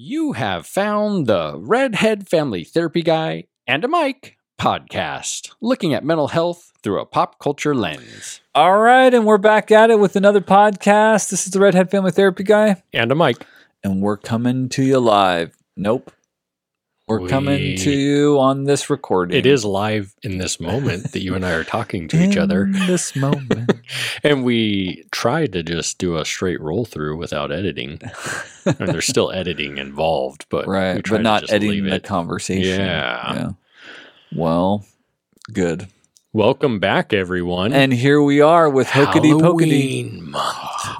You have found the Redhead Family Therapy Guy and a Mike podcast, looking at mental health through a pop culture lens. All right, and we're back at it with another podcast. This is the Redhead Family Therapy Guy, And a Mike. and we're coming to you live. Nope. We're coming to you on this recording. It is live in this moment that you and I are talking to each other. In this moment. And we tried to just do a straight roll through without editing. I mean, there's still editing involved, but right, but not editing the conversation. Yeah. Well, good. Welcome back, everyone. And here we are with Pokety. Halloween month.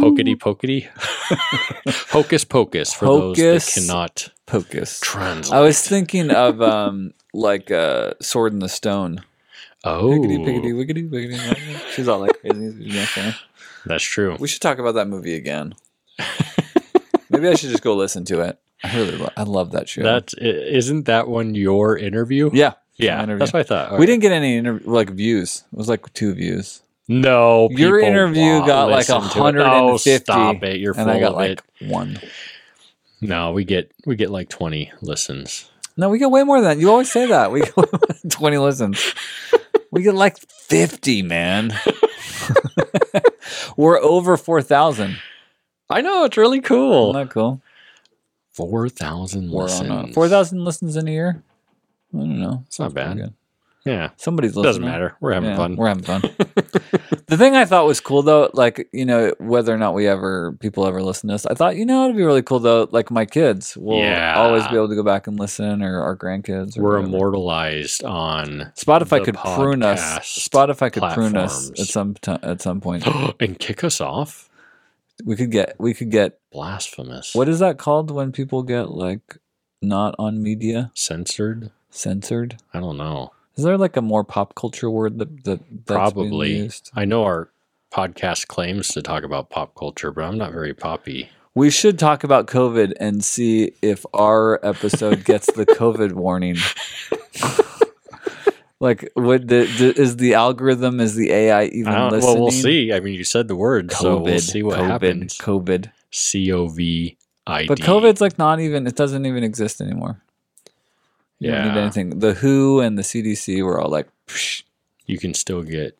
Hokety pokety. Hocus pocus for those Hocus that cannot Pocus. translate. I was thinking of um like uh Sword in the Stone. oh, Piggity, piggity, wiggity, wiggity. She's all like crazy. That's true. We should talk about that movie again. Maybe I should just go listen to it. I really, lo- I love that show. That's isn't that one your interview? yeah, yeah, interview. that's what I thought. we didn't get any inter- like views. It was like two views, No, Your interview got like listen 150, Oh, stop it! You're and full I got of like it. one. No, we get we get like twenty listens. No, we get way more than that. You always say that. We get twenty listens. We get like fifty, man. We're over four thousand. I know it's really cool. Isn't that cool? Four thousand listens. four thousand listens in a year. I don't know. It's not bad. Yeah, Somebody's listening. doesn't matter. We're having Yeah, fun. We're having fun. the thing I thought was cool though, like you know, whether or not we ever people ever listen to this, I thought you know it'd be really cool though. Like my kids will Yeah. always be able to go back and listen, or our grandkids. Or We're whatever. immortalized on Spotify could prune us. Spotify could prune us at some ti at some point. and kick us off. we could get we could get Blasphemous. what is that called when people get like not on media censored? censored? I don't know. Is there like a more pop culture word that that that's Probably. used? I know our podcast claims to talk about pop culture, but I'm not very poppy. We should talk about COVID and see if our episode gets the COVID warning. like, would the, the is the algorithm is the AI even listening? well, we'll see. I mean, you said the word, so we'll see what COVID, happens. COVID, C O V I D. but COVID's like not even. It doesn't even exist anymore. You don't need Yeah. anything. The WHO and the CDC were all like, Psh, You can still get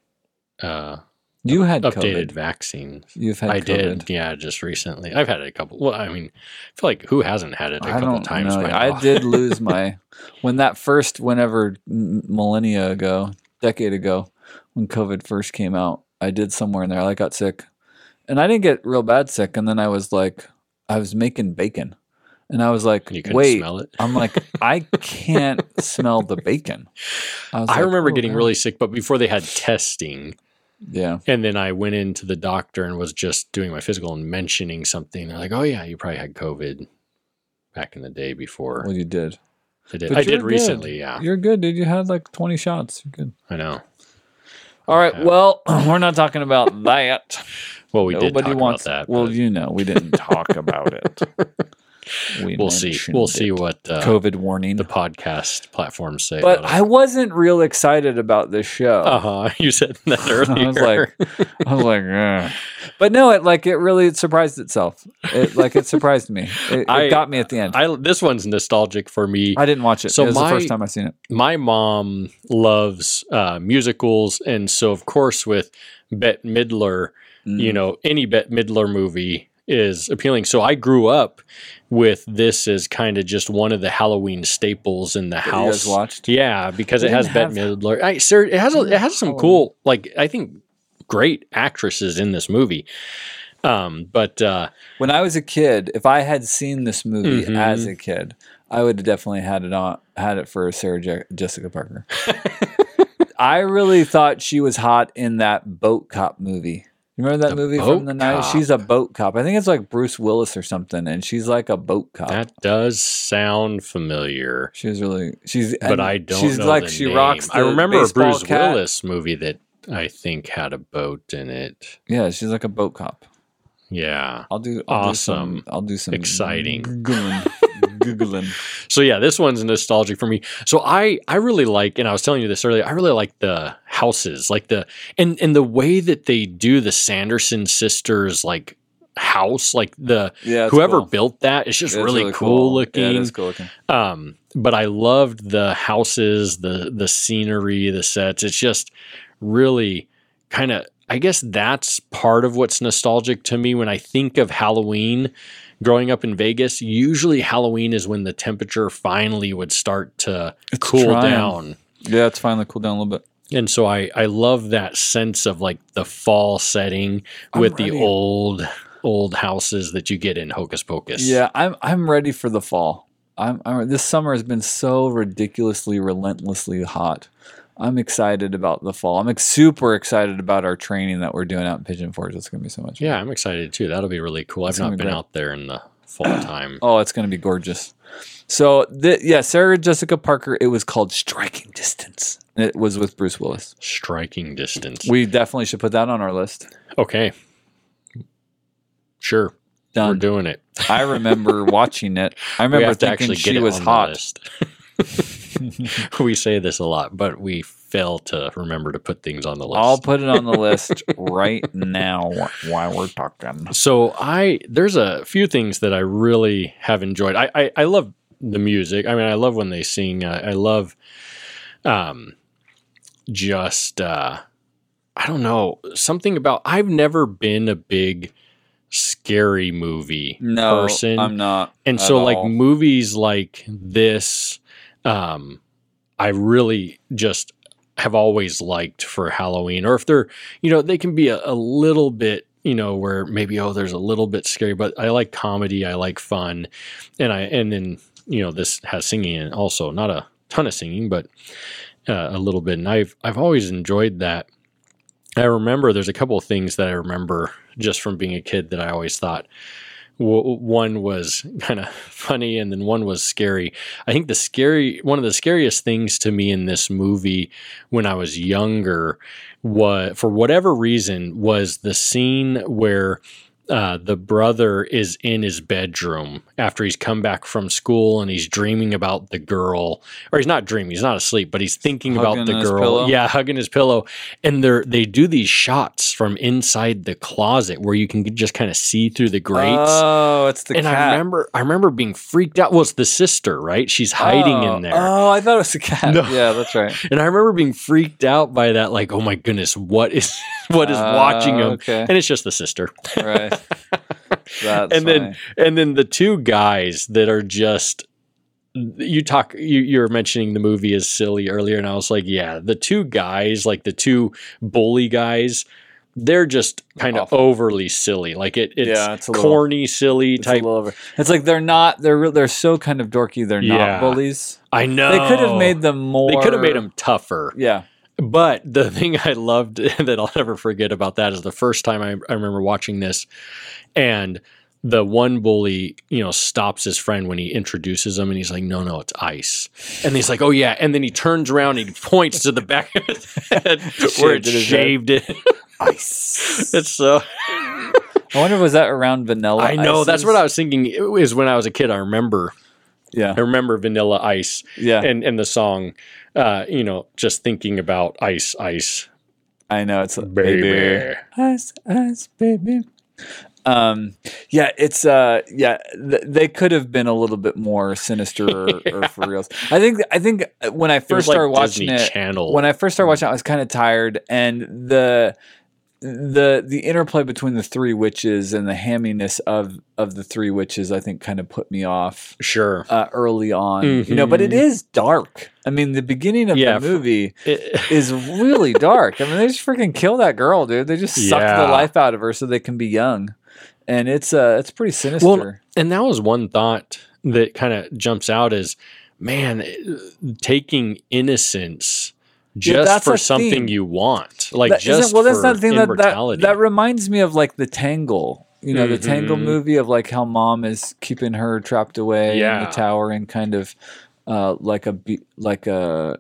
uh, "You had updated COVID. vaccines. You've had I COVID. did, yeah, just recently. I've had it a couple. Well, I mean, I feel like who hasn't had it a I couple don't times know. I now? did lose my when that first whenever millennia ago, decade ago, when COVID first came out. I did somewhere in there. I got sick, and I didn't get real bad sick. And then I was like, I was making bacon, and I was like, you wait. smell it. I'm like, I can't smell the bacon. was I like, remember "Oh, getting God." really sick, but before they had testing, yeah. and then I went into the doctor and was just doing my physical and mentioning something. They're like, "Oh yeah, you probably had COVID back in the day before." Well, you did. I did. I did good. recently. Yeah, You're good, dude. You had like 20 shots. You're good. I know. All right. Yeah. Well, we're not talking about that. Well, we did Nobody talk wants about that. Well, but you know, we didn't talk about it. We we'll see. We'll see what uh, COVID warning. the podcast platforms say. but about I wasn't real excited about this show. Uh huh. You said that earlier. I was like, I was like, "Ugh." but no, it like it really surprised itself. It like it surprised me. It, it I- got me at the end. I, I this one's nostalgic for me. I didn't watch it. So it was my- the first time I seen it. my mom loves uh, musicals, and so of course with Bette Midler, you Mm. know, any Bette Midler movie is appealing. So I grew up with this as kind of just one of the Halloween staples in the That you house. guys watched. Yeah, because They it has didn't Bette Midler. I sir, it has a, it has some cool like I think great actresses in this movie. Um, but uh, When I was a kid, if I had seen this movie Mhm. as a kid, I would have definitely had it on had it for Sarah Je- Jessica Parker. I really thought she was hot in that boat cop movie. You remember that The movie from the night? cop. She's a boat cop. I think it's like Bruce Willis or something, and she's like a boat cop. that does sound familiar. She's really she's but I don't She's like she name. rocks. I remember a Bruce cap. Willis movie that I think had a boat in it. Yeah, she's like a boat cop. Yeah. I'll do I'll Awesome. Do some, I'll do some Exciting. googling. googling. So yeah, this one's nostalgic for me. So I I really like, and I was telling you this earlier. I really like the houses, like the and and the way that they do the Sanderson sisters, like house, like the Yeah, whoever cool. built that, it's just It's really, cool, Yeah, looking. it is cool looking. Um, but I loved the houses, the the scenery, the sets. It's just really kind of. I guess that's part of what's nostalgic to me when I think of Halloween. Growing up in Vegas, usually Halloween is when the temperature finally would start to It's cool trying. down. Yeah, it's finally cooled down a little bit. And so I, I love that sense of like the fall setting I'm with the old old houses that you get in Hocus Pocus. Yeah, I'm I'm ready for the fall. I'm, I'm this summer has been so ridiculously, relentlessly hot. I'm excited about the fall. I'm like, super excited about our training that we're doing out in Pigeon Forge. It's gonna be so much. fun. Yeah, I'm excited too. That'll be really cool. I've not be been great. out there in the fall time. Oh, it's gonna be gorgeous. So the, yeah, Sarah Jessica Parker. It was called Striking Distance. It was with Bruce Willis. Striking distance. We definitely should put that on our list. okay. Sure. Done. We're doing it. I remember watching it. I remember thinking she was hot. we say this a lot, but we fail to remember to put things on the list. I'll put it on the list right now while we're talking. So I there's a few things that I really have enjoyed. I I, I love the music. I mean, I love when they sing. I, I love, um, just uh, I don't know something about. I've never been a big scary movie No, person, I'm not. and so like movies like this, um, I really just have always liked for Halloween, or if they're, you know, they can be a, a little bit, you know, where maybe oh, there's a little bit scary, but I like comedy, I like fun, and I and then you know this has singing in also, not a ton of singing, but uh, a little bit, and I've I've always enjoyed that. I remember there's a couple of things that I remember just from being a kid that I always thought w- one was kind of funny and then one was scary. I think the scary one of the scariest things to me in this movie when I was younger was for whatever reason was the scene where uh, the brother is in his bedroom after he's come back from school and he's dreaming about the girl, or he's not dreaming, he's not asleep, but he's thinking Hugging about the girl. pillow? Yeah, hugging his pillow. And they're they do these shots from inside the closet where you can just kind of see through the grates Oh, it's the cat. and cat. I remember, I remember being freaked out. Well, it's the sister, right? She's hiding Oh, in there, Oh, I thought it was the cat. No. Yeah, that's right. and I remember being freaked out by that. Like, oh my goodness, what is what is watching Oh, him? Okay, And it's just the sister. right. That's and then, and then the two guys that are just. You talk. You, you were mentioning the movie is silly earlier, and I was like, yeah, the two guys, like the two bully guys, they're just kind of overly silly. Like it, it's, Yeah, it's a little- corny, silly it's type. It's like they're not. They're theyey're so kind of dorky. They're Yeah. not bullies. I know They could have made them more. They could have made them tougher. Yeah. But the thing I loved that I'll never forget about that is the first time I, I remember watching this, and the one bully, you know, stops his friend when he introduces him, and he's like, "No, no, it's ice." And he's like, "Oh yeah," and then he turns around and he points to the back of his head where it Shaved shaved it. Ice. it's so. I wonder was that around vanilla? I know that's what I was thinking. It was when I was a kid. I remember. Yeah. I remember Vanilla Ice Yeah. and and the song. Uh, you know, just thinking about ice, ice, I know it's baby. Ice, ice, baby. Um, yeah, it's uh, yeah, th- they could have been a little bit more sinister or, or for reals. I think I think when I first like started watching Disney it, Channel. when I first started watching it, I was kind of tired, and the the the interplay between the three witches and the hamminess of of the three witches, I think, kind of put me off sure. uh, early on. You know, but it Mhm. dark. I mean, the beginning of Yeah, the movie It- is really dark. I mean, they just freaking kill that girl, dude. They just suck Yeah. the life out of her so they can be young, and it's uh, it's pretty sinister. and that was one thought that kind of jumps out is, man, taking innocence just that's for something theme. you want, like That just well, that's for not the thing that, that that reminds me of like the Tangle. You know, the Tangle Mhm. movie of like how mom is keeping her trapped away in the tower and kind of uh, like a like a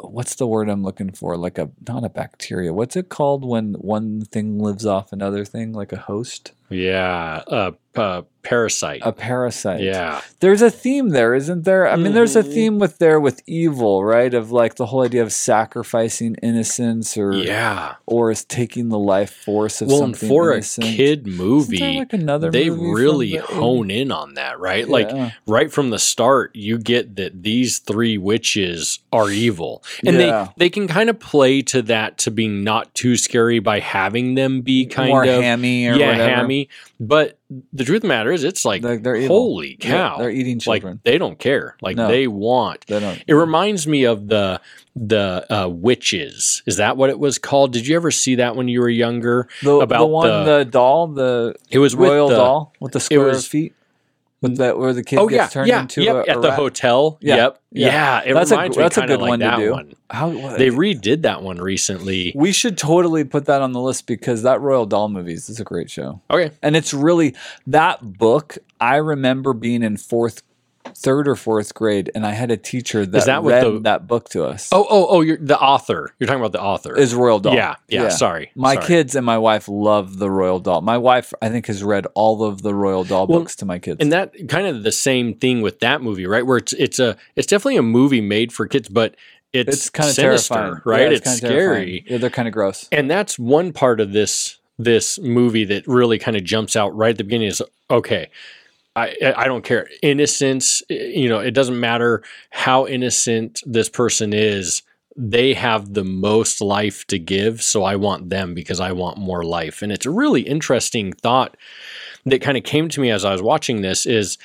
what's the word I'm looking for? Like a not a bacteria. What's it called when one thing lives off another thing? Like a host. Yeah. Uh, Parasite. A parasite. yeah. There's a theme there, isn't there? I mean, there's a Mhm. theme with there with evil, right? Of like the whole idea of sacrificing innocence or Yeah. or is taking the life force of Well, something for innocent. a kid movie, like another they movie really the hone in on that, right? 80s? Like right from the start, you get that these three witches are evil, and Yeah. they they can kind of play to that to being not too scary by having them be kind more of hammy or yeah whatever. hammy. But the truth of the matter is, it's like Like, they're evil. holy Yeah, cow, they're eating like children. they don't care, like No. they want. they don't. It reminds me of the the uh, witches. Is that what it was called? Did you ever see that when you were younger? the, the about one, the- the, doll, the It was royal the, doll with the square was- feet, with that where the kid Oh gets yeah, turned yeah, into yep, a, at a the hotel. Yeah, Yep, yeah. yeah. That's a- that's a me kind of good like one to do. one. How, what- They redid that one recently. we should totally put that on the list because that Roald Dahl movies is a great show. Okay, And it's really that book. I remember being in fourth, third or fourth grade, and I had a teacher that, that read the- that book to us. Oh, oh, oh! You're the author. You're talking about the author. is Roald Dahl? yeah, yeah, Sorry, My sorry. kids and my wife love the Roald Dahl. My wife, I think, has read all of the Roald Dahl Well, books to my kids. and that kind of the same thing with that movie, right? Where it's it's a it's definitely a movie made for kids, but it's, it's kind of sinister, terrifying, right? Yeah, it's kinda scary. Yeah, they're kind of gross. and that's one part of this this movie that really kind of jumps out right at the beginning is okay I, I don't care. Innocence eh, you know it doesn't matter how innocent this person is they have the most life to give so i want them because i want more life. And it's a really interesting thought that kind of came to me as i was watching this is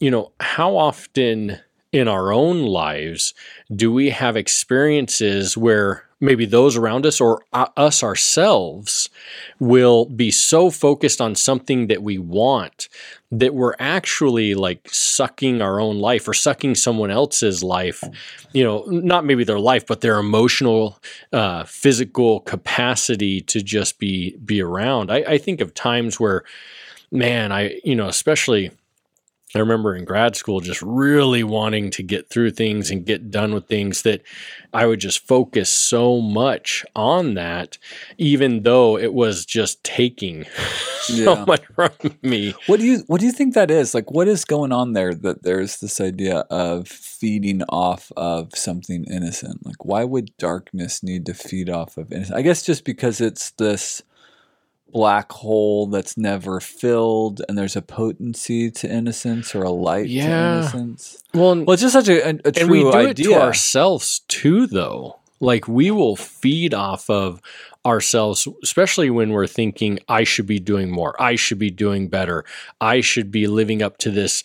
you know how often in our own lives do we have experiences where maybe those around us or uh, us ourselves will be so focused on something that we want that we're actually like sucking our own life or sucking someone else's life you know not maybe their life but their emotional uh, physical capacity to just be be around. I, I think of times where man i you know especially I remember in grad school just really wanting to get through things and get done with things that I would just focus so much on that, even though it was just taking so Yeah. much from me. What do you What do you think that is? Like, what is going on there? That there's this idea of feeding off of something innocent. Like, why would darkness need to feed off of innocence? I guess just because it's this black hole that's never filled, and there's a potency to innocence or a light Yeah. to innocence. Well, and, Well, it's just such a, a, a true and we do it to ourselves too, though. Like we will feed off of ourselves, especially when we're thinking, I should be doing more, I should be doing better, I should be living up to this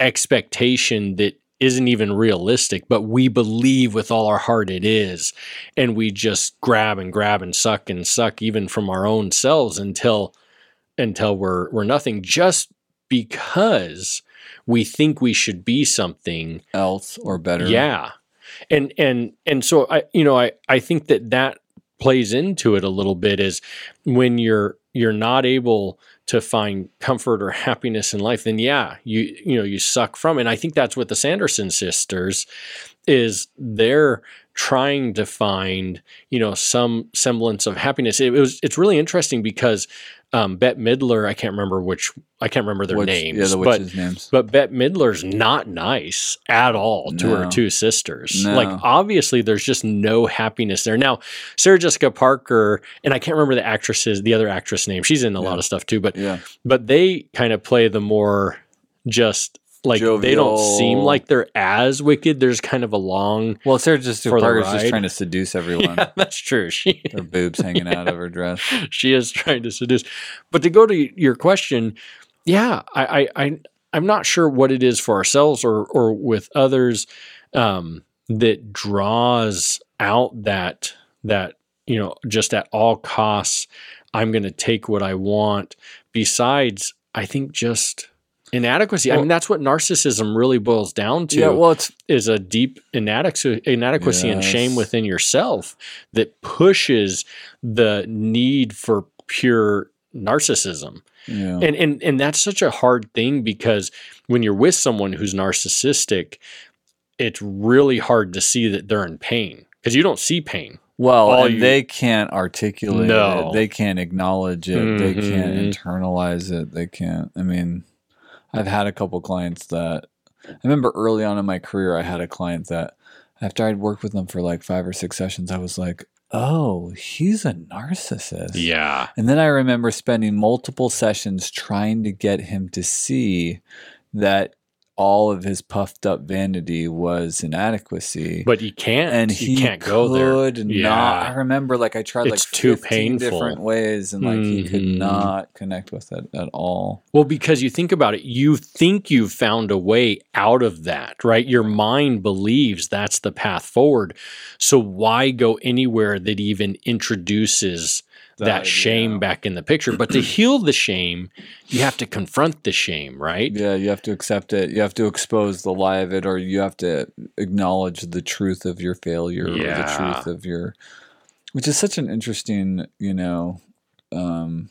expectation that isn't even realistic, but we believe with all our heart it is. And we just grab and grab and suck and suck even from our own selves until until we're we're nothing just because we think we should be something else or better. yeah. And and and so I you know I I think that that plays into it a little bit is when you're you're not able to find comfort or happiness in life then yeah you you know you suck from it. and I think that's what the Sanderson sisters is they're trying to find you know some semblance of happiness it, was it's really interesting because um, Bette Midler I can't remember which I can't remember their names Yeah, the but witches' names. but Bette Midler's not nice at all to her two sisters. No. Like obviously there's just no happiness there. Now, Sarah Jessica Parker, and I can't remember the actress's the other actress name. She's in a lot of stuff too, but Yeah. but they kind of play the more just like they don't seem like they're as wicked. There's kind of a long Well, Sarah Jessica For the Parker's just trying to seduce everyone. Yeah, that's true. She Her boobs hanging out of her dress. she is trying to seduce. But to go to your question, yeah, I, I, I I'm not sure what it is for ourselves or or with others um, that draws out that that you know just at all costs I'm going to take what I want. Besides, I think just inadequacy. I mean, that's what narcissism really boils down to Yeah, well, it's is a deep inadequacy, inadequacy and shame within yourself that pushes the need for pure narcissism. yeah. And and and that's such a hard thing because when you're with someone who's narcissistic, it's really hard to see that they're in pain because you don't see pain. Well, and you- they can't articulate No. it. They can't acknowledge it. They can't Mhm. internalize it. They can't. I mean, I've had a couple clients that I remember early on in my career, I had a client that after I'd worked with them for like five or six sessions, I was like, oh, he's a narcissist. Yeah. And then I remember spending multiple sessions trying to get him to see that all of his puffed up vanity was inadequacy. But you can't. and he can't go there. Yeah. not. I remember like I tried It's like too 15 painful. different ways and like he could Mhm. not connect with it at all. Well, because you think about it, you think you've found a way out of that, right? Your mind believes that's the path forward. So why go anywhere that even introduces that, shame back in the picture? But to heal the shame, you have to confront the shame, right? Yeah, you have to accept it. You have to expose the lie of it, or you have to acknowledge the truth of your failure or the truth of your, which is such an interesting, you know, um,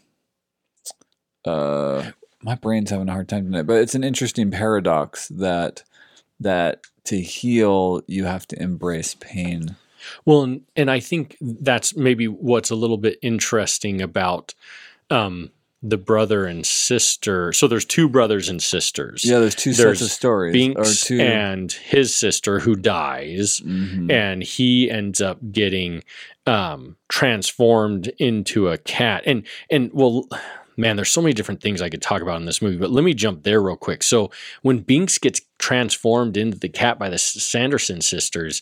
uh, my brain's having a hard time tonight, but it's an interesting paradox that that to heal you have to embrace pain. Well, and, and I think that's maybe what's a little bit interesting about um, the brother and sister. So there's two brothers and sisters. Yeah, there's two There's sets of stories, Binks or two. and his sister who dies. Mhm. and he ends up getting um, transformed into a cat. And and well, man, there's so many different things I could talk about in this movie, but let me jump there real quick. So when Binks gets transformed into the cat by the Sanderson sisters,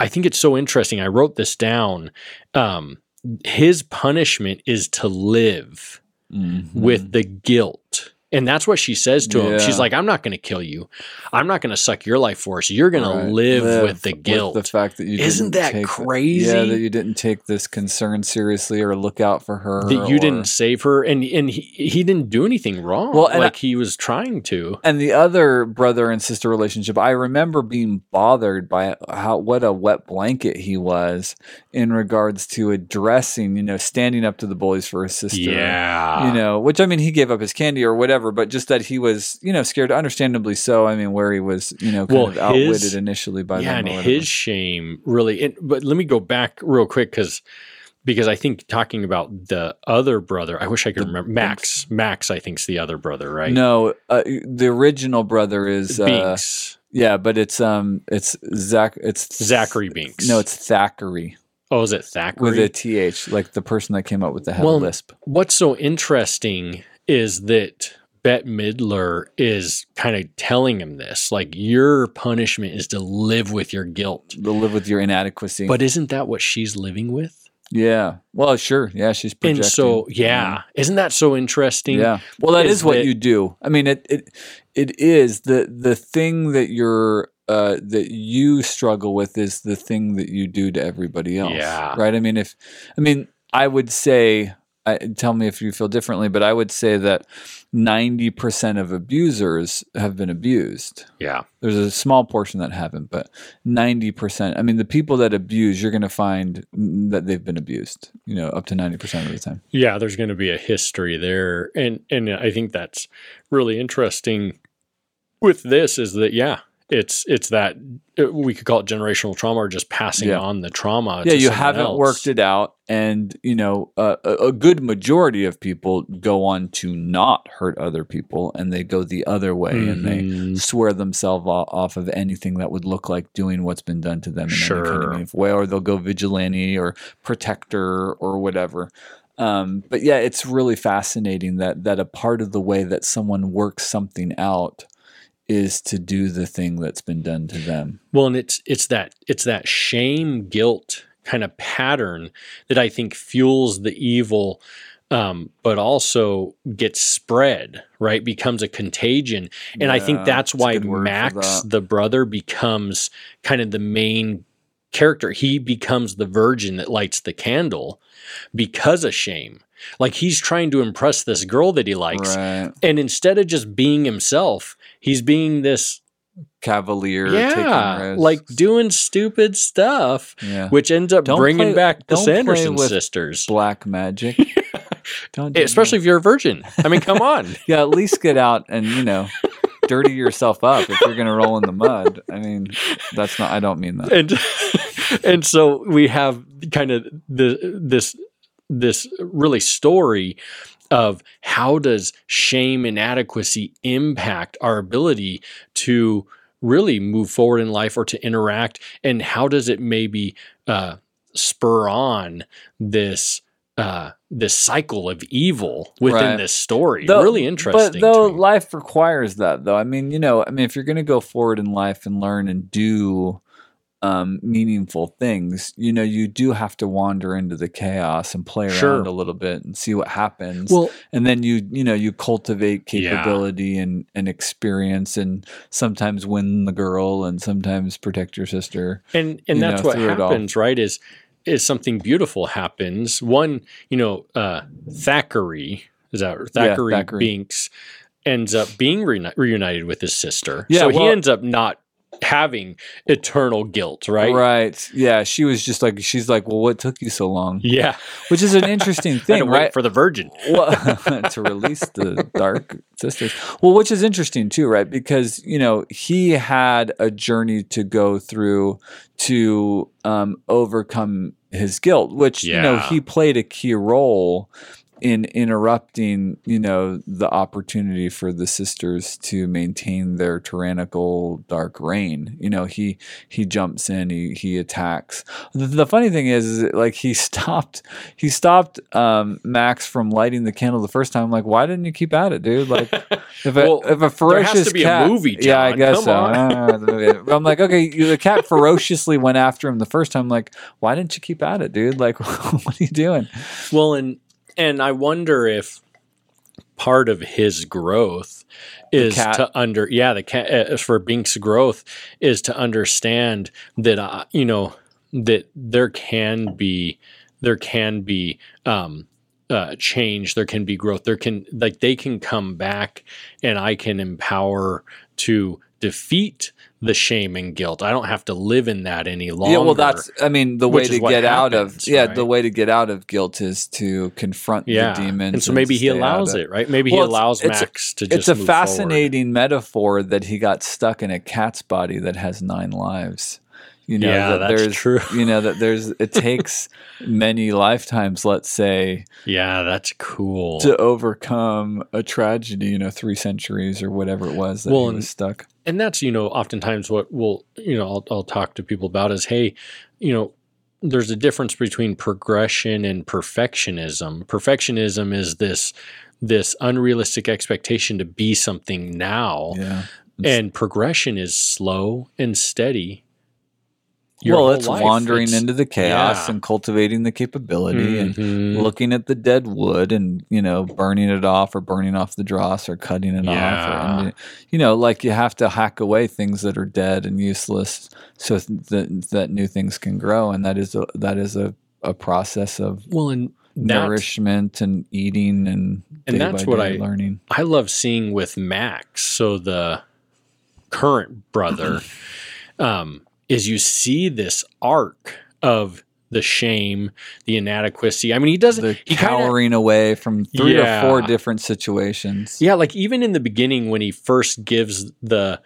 I think it's so interesting. I wrote this down. Um, his punishment is to live Mhm. with the guilt. And that's what she says to him. She's like, I'm not going to kill you. I'm not going to suck your life force. You're going Right. to live, with the guilt. the fact that you Isn't didn't that take- crazy? Yeah, that you didn't take this concern seriously or look out for her. that you or- didn't save her and and he, he didn't do anything wrong Well, like he was trying to And the other brother and sister relationship, I remember being bothered by how what a wet blanket he was in regards to addressing, you know, standing up to the bullies for his sister. yeah You know, which I mean, he gave up his candy or whatever, but just that he was, you know, scared, understandably so. I mean, where he was, you know, kind Well, of outwitted his- initially by yeah them. and his shame really but let me go back real quick because because i think talking about the other brother i wish i could The remember max max i think's the other brother right No, uh, the original brother is uh, binks yeah, but it's um, it's Zach, it's zachary binks No, it's Thackeray oh is it thackeray with a th, like the person that came up with the head Well, lisp. what's so interesting is that Bette Midler is kind of telling him this like your punishment is to live with your guilt To live with your inadequacy. But isn't that what she's living with? yeah, well, sure, yeah, she's projecting. And so, yeah, isn't that so interesting? yeah. Well, that is is, what that- you do. I mean, it it it is the the thing that you're uh, that you struggle with is the thing that you do to everybody else. Yeah. Right. I mean, if I mean, I would say. I, tell me if you feel differently, but I would say that 90% of abusers have been abused. Yeah. There's a small portion that haven't, but 90%. I mean, the people that abuse, you're going to find that they've been abused, you know, up to 90% of the time. Yeah, there's going to be a history there. And and I think that's really interesting with this is that yeah, it's it's that uh, we could call it generational trauma or just passing Yeah. on the trauma. yeah, you haven't else. worked it out. And, you know, uh, a, a good majority of people go on to not hurt other people and they go the other way and they Mhm. swear themselves off, off of anything that would look like doing what's been done to them in any kind of way, or they'll go vigilante or protector or whatever. Um, but yeah, it's really fascinating that that a part of the way that someone works something out is to do the thing that's been done to them. Well, and it's it's that it's that shame guilt kind of pattern that I think fuels the evil, um, but also gets spread. Right, becomes a contagion, and I think that's why Max, that. the brother, becomes kind of the main character. He becomes the virgin that lights the candle because of shame. Like he's trying to impress this girl that he likes, Right. and instead of just being himself, he's being this Cavalier, yeah, taking risks. like doing stupid stuff, yeah. which ends up Don't bringing play- back the Sanderson sisters. black magic. Don't do Especially if you're a virgin. I mean, come on. yeah, at least get out and you know dirty yourself up if you're going to roll in the mud. I mean, that's not. I don't mean that. and and so we have kind of the this this really story of how does shame inadequacy impact our ability to really move forward in life or to interact? And how does it maybe uh, spur on this uh, this cycle of evil within Right. this story? Though- really interesting But though life requires that, though, I mean, you know, I mean, if you're going to go forward in life and learn and do um, meaningful things, you know, you do have to wander into the chaos and play Sure. around a little bit and see what happens. well and then you, you know, you cultivate Yeah. capability and, and experience, and sometimes win the girl, and sometimes protect your sister. and and that's know, what through it all. happens right is is something beautiful happens one you know uh thackeray is that thackeray, Thackeray. binks ends up being reuni- reunited with his sister Yeah, so he ends up not having eternal guilt right Right. Yeah. She was just like, she's like, well, what took you so long? yeah Which is an interesting thing, right? for the virgin well, to release the dark sisters. Well, which is interesting too, right? Because you know he had a journey to go through to um, overcome his guilt, which you know he played a key role in interrupting, you know, the opportunity for the sisters to maintain their tyrannical dark reign. You know, he he jumps in, he he attacks. The, the funny thing is, is that, like he stopped he stopped um, Max from lighting the candle the first time. I'm like, why didn't you keep at it, dude? Like, if a Well, if a ferocious to be a cat, movie, yeah, I guess so. on. The movie. But I'm like, okay, the cat ferociously went after him the first time. like, why didn't you keep at it, dude? Like, what are you doing? well and and i wonder if part of his growth is to under yeah the cat uh, for bink's growth is to understand that uh, you know that there can be there can be um uh, change there can be growth there can like they can come back and i can empower to defeat the shame and guilt i don't have to live in that any longer Yeah, well, that's I mean, the way to get out of yeah, right? the way to get out of guilt is to confront yeah the demon. and so maybe he allows it right maybe Well, he allows it's max to just It's a forward. fascinating metaphor that he got stuck in a cat's body that has nine lives. You know, Yeah, that that's there's true. you know that there's it takes many lifetimes, let's say, Yeah, that's cool. to overcome a tragedy, you know, three centuries or whatever it was that Well, he was stuck. and that's, you know, oftentimes what we'll, you know, I'll, I'll talk to people about is, hey, you know, there's a difference between progression and perfectionism. Perfectionism is this this unrealistic expectation to be something now, Yeah. and progression is slow and steady. Well, it's life. wandering It's- into the chaos yeah. and cultivating the capability and Mhm. looking at the dead wood and you know burning it off or burning off the dross or cutting it off or, you know like you have to hack away things that are dead and useless so that that new things can grow and that is a that is a, a process of well, and nourishment and eating and And that's what I- learning I love seeing with Max. So the current brother um, is you see this arc of the shame, the inadequacy. I mean, he doesn't. the he kinda- cowering away from three or four different situations yeah, like even in the beginning when he first gives the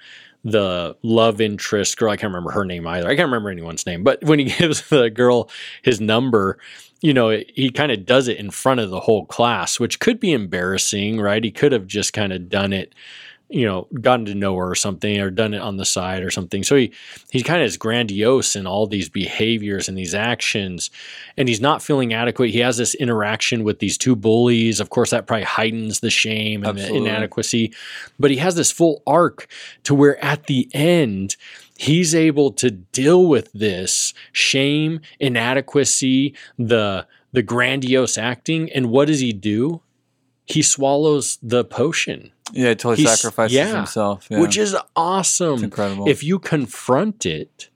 the love interest girl, I can't remember her name either. I can't remember anyone's name, but when he gives the girl his number, you know, it, he kind of does it in front of the whole class, which could be embarrassing, right? He could have just kind of done it, you know, gotten to know her or something, or done it on the side or something. So he he kind of is grandiose in all these behaviors and these actions, and he's not feeling adequate. He has this interaction with these two bullies. Of course, that probably heightens the shame and Absolutely. the inadequacy. But he has this full arc to where at the end, he's able to deal with this shame, inadequacy, the the grandiose acting. And what does he do? He swallows the potion, yeah he He's- sacrifices yeah, himself yeah. which is it's awesome. incredible If you confront it,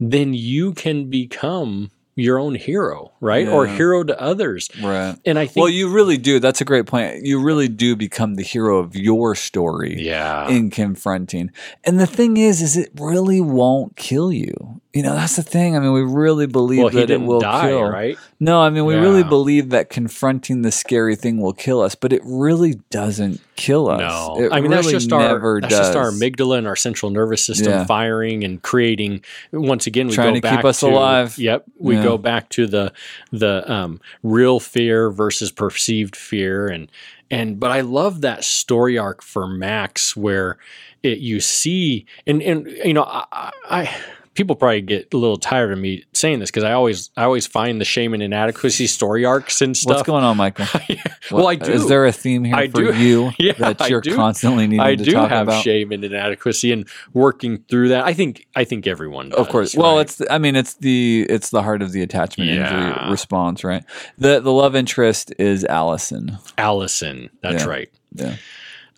then you can become your own hero, right? Or hero to others. right And I think Well, you really do. That's a great point. You really do become the hero of your story yeah. in confronting. And the thing is, is it really won't kill you. You know, that's the thing. I mean, we really believe Well, that it will die, kill. right? No, I mean, we really believe that confronting the scary thing will kill us, but it really doesn't kill us. No, It I mean that's just our that's just our amygdala and our central nervous system Yeah. firing and creating. Once again, we Trying go to keep back us to- alive. Yep, we Yeah. go back to the the um, real fear versus perceived fear, and and but I love that story arc for Max where it you see and and you know. I I People probably get a little tired of me saying this because I always I always find the shame and inadequacy story arcs and stuff. What's going on, Michael? well, What- I do. Is there a theme here I for do. you Yeah, that you're constantly needing I to do talk have about? shame and inadequacy and working through that. I think I think everyone does. Of course. Well, right? it's the, I mean it's the it's the heart of the attachment Yeah. injury response, right? The the love interest is Allison. Allison. That's Yeah. right. Yeah.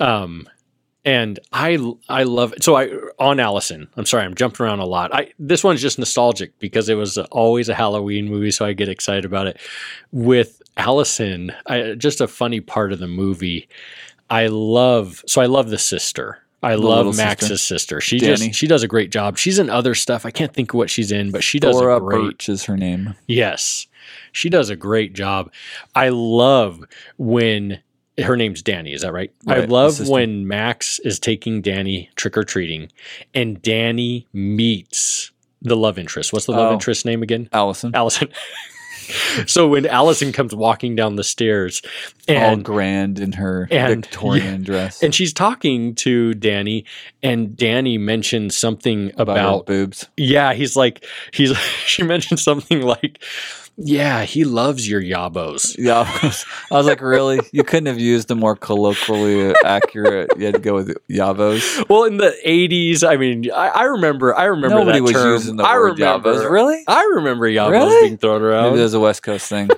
Um, and I I love so I on Allison. I'm sorry, I'm jumping around a lot. I this one's just nostalgic because it was always a Halloween movie, so I get excited about it. With Allison, I, just a funny part of the movie. I love so I love the sister. I The love Max's sister. She Danny. just she does a great job. She's in other stuff. I can't think of what she's in, but she does Thora a great Birch is her name. Yes. She does a great job. I love when her name's Danny, is that right? I Right, the love when Max is taking Danny trick or treating and Danny meets the love interest. What's the love Oh. interest name again? Allison. Allison. so when Allison comes walking down the stairs all and grand in her and- Victorian dress. and she's talking to Danny and Danny mentions something about, about boobs. yeah, he's like he's she mentioned something like yeah, he loves your yabos. Yeah, I was, like, really? You couldn't have used a more colloquially accurate. You had to go with yabos. Well, in the eighties, I mean, I, I remember, I remember Nobody that was term. using the I word remember, Yavos. Really? I remember yabos Really? being thrown around. Maybe it was a West Coast thing.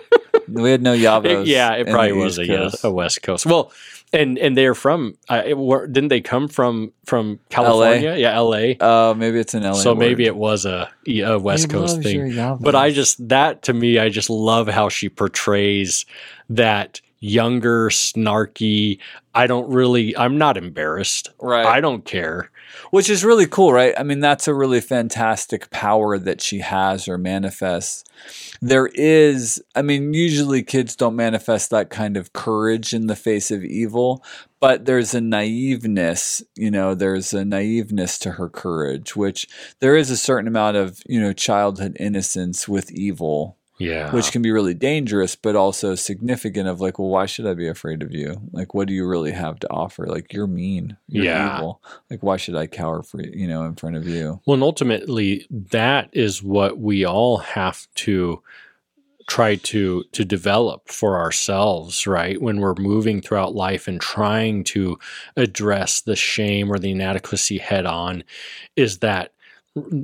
We had no Yavos. It- yeah, it probably was a, Coast. a West Coast. Well, and and they're from, uh, it, were, didn't they come from from California? Yeah, L.A. Uh, maybe it's an LA. so maybe it was a, a West He Coast thing. But I just that to me, I just love how she portrays that younger, snarky. I don't really. I'm not embarrassed. right. I don't care. Which is really cool, right? I mean, that's a really fantastic power that she has or manifests. There is, I mean, usually kids don't manifest that kind of courage in the face of evil, but there's a naiveness, you know, there's a naiveness to her courage, which there is a certain amount of, you know, childhood innocence with evil Yeah. which can be really dangerous, but also significant of like, well, why should I be afraid of you? Like, what do you really have to offer? Like, you're mean, you're Yeah. evil. Like, why should I cower for you, you know, in front of you? Well, and ultimately, that is what we all have to try to to develop for ourselves, right? When we're moving throughout life and trying to address the shame or the inadequacy head on, is that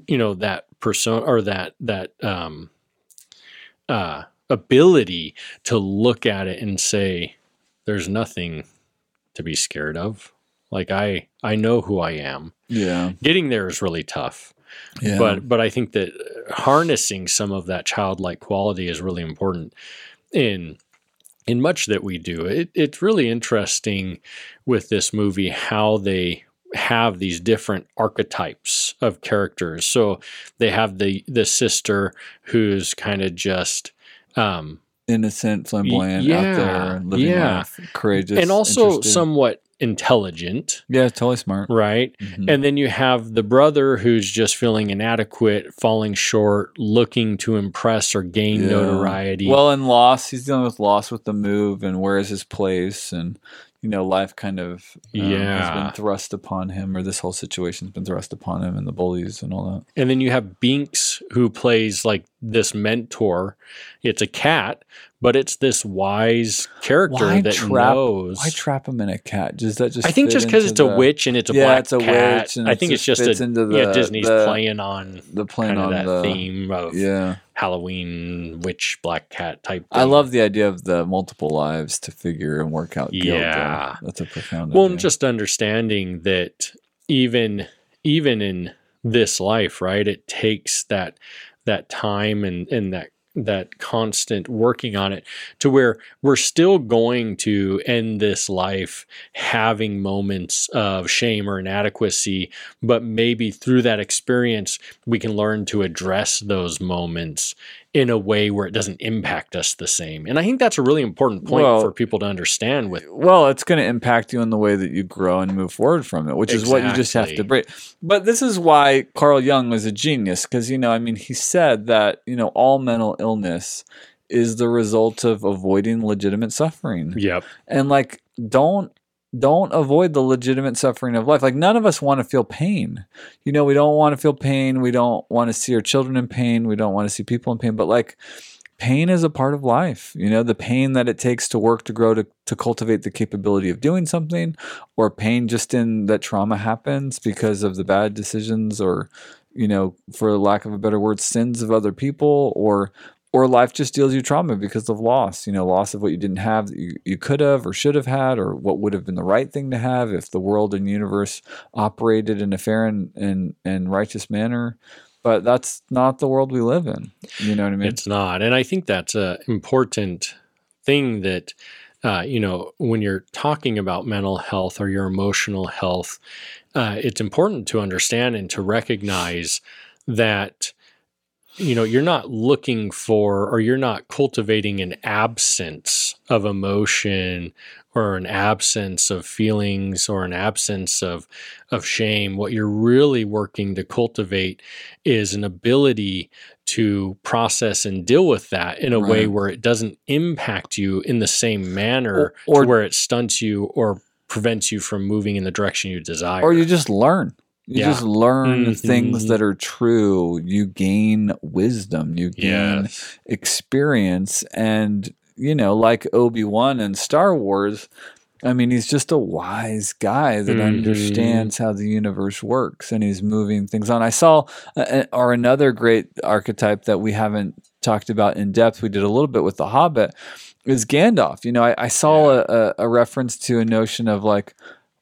you know that persona or that that um, uh, ability to look at it and say, "There's nothing to be scared of." Like I I know who I am. Yeah, Getting there is really tough yeah, but but I think that harnessing some of that childlike quality is really important in in much that we do. It, it's really interesting with this movie how they have these different archetypes of characters. So they have the the sister who's kind of just um, innocent, flamboyant, yeah, out there, living yeah. life, courageous, and also somewhat intelligent, yeah, totally smart. right? Mhm. And then you have the brother who's just feeling inadequate, falling short, looking to impress or gain Yeah. notoriety. Well, and loss, he's dealing with loss with the move and where is his place, and you know, life kind of um, has been thrust upon him, or this whole situation's been thrust upon him, and the bullies and all that. and then you have Binks who plays like this mentor. It's a cat, but it's this wise character Why that trap- knows. Why trap him in a cat? Does that just? I think just because it's a witch and it's a Yeah, black it's a cat. witch and I think it's just a into yeah. the- Disney's the- playing on the playing on that the theme of Yeah, Halloween witch black cat type. I love the idea of the multiple lives to figure and work out though. Yeah. that's a profound. well idea. just understanding that even even in this life right it takes that that time and and that that constant working on it to where we're still going to end this life having moments of shame or inadequacy but maybe through that experience we can learn to address those moments in a way where it doesn't impact us the same and i think that's a really important point Well- for people to understand with well, it's going to impact you in the way that you grow and move forward from it, which is what you just have to Exactly. break. But this is why Carl Jung was a genius because, you know, I mean, he said that, you know, all mental illness is the result of avoiding legitimate suffering. yep And like, don't. Don't avoid the legitimate suffering of life. Like, none of us want to feel pain. You know, we don't want to feel pain. We don't want to see our children in pain. We don't want to see people in pain. But, like, pain is a part of life you know the pain that it takes to work to grow to, to cultivate the capability of doing something or pain just in that trauma happens because of the bad decisions or you know for lack of a better word sins of other people or or life just deals you trauma because of loss you know loss of what you didn't have that you, you could have or should have had or what would have been the right thing to have if the world and universe operated in a fair and, and, and righteous manner but that's not the world we live in you know what i mean It's not. And I think that's a important thing that, uh, you know, when you're talking about mental health or your emotional health, uh, it's important to understand and to recognize that, you know, you're not looking for or you're not cultivating an absence of emotion or an absence of feelings or an absence of of shame. What you're really working to cultivate is an ability to process and deal with that in a way where it doesn't impact you in the same manner Or- or- to where it stunts you or prevents you from moving in the direction you desire. or you just learn you Yeah. just learn things Mhm. that are true you gain wisdom you gain yes. experience and you know like obi-wan in star wars i mean he's just a wise guy that Mhm. understands how the universe works and he's moving things on i saw uh, or another great archetype that we haven't talked about in depth we did a little bit with the hobbit is gandalf you know i, I saw a, a, a reference to a notion of like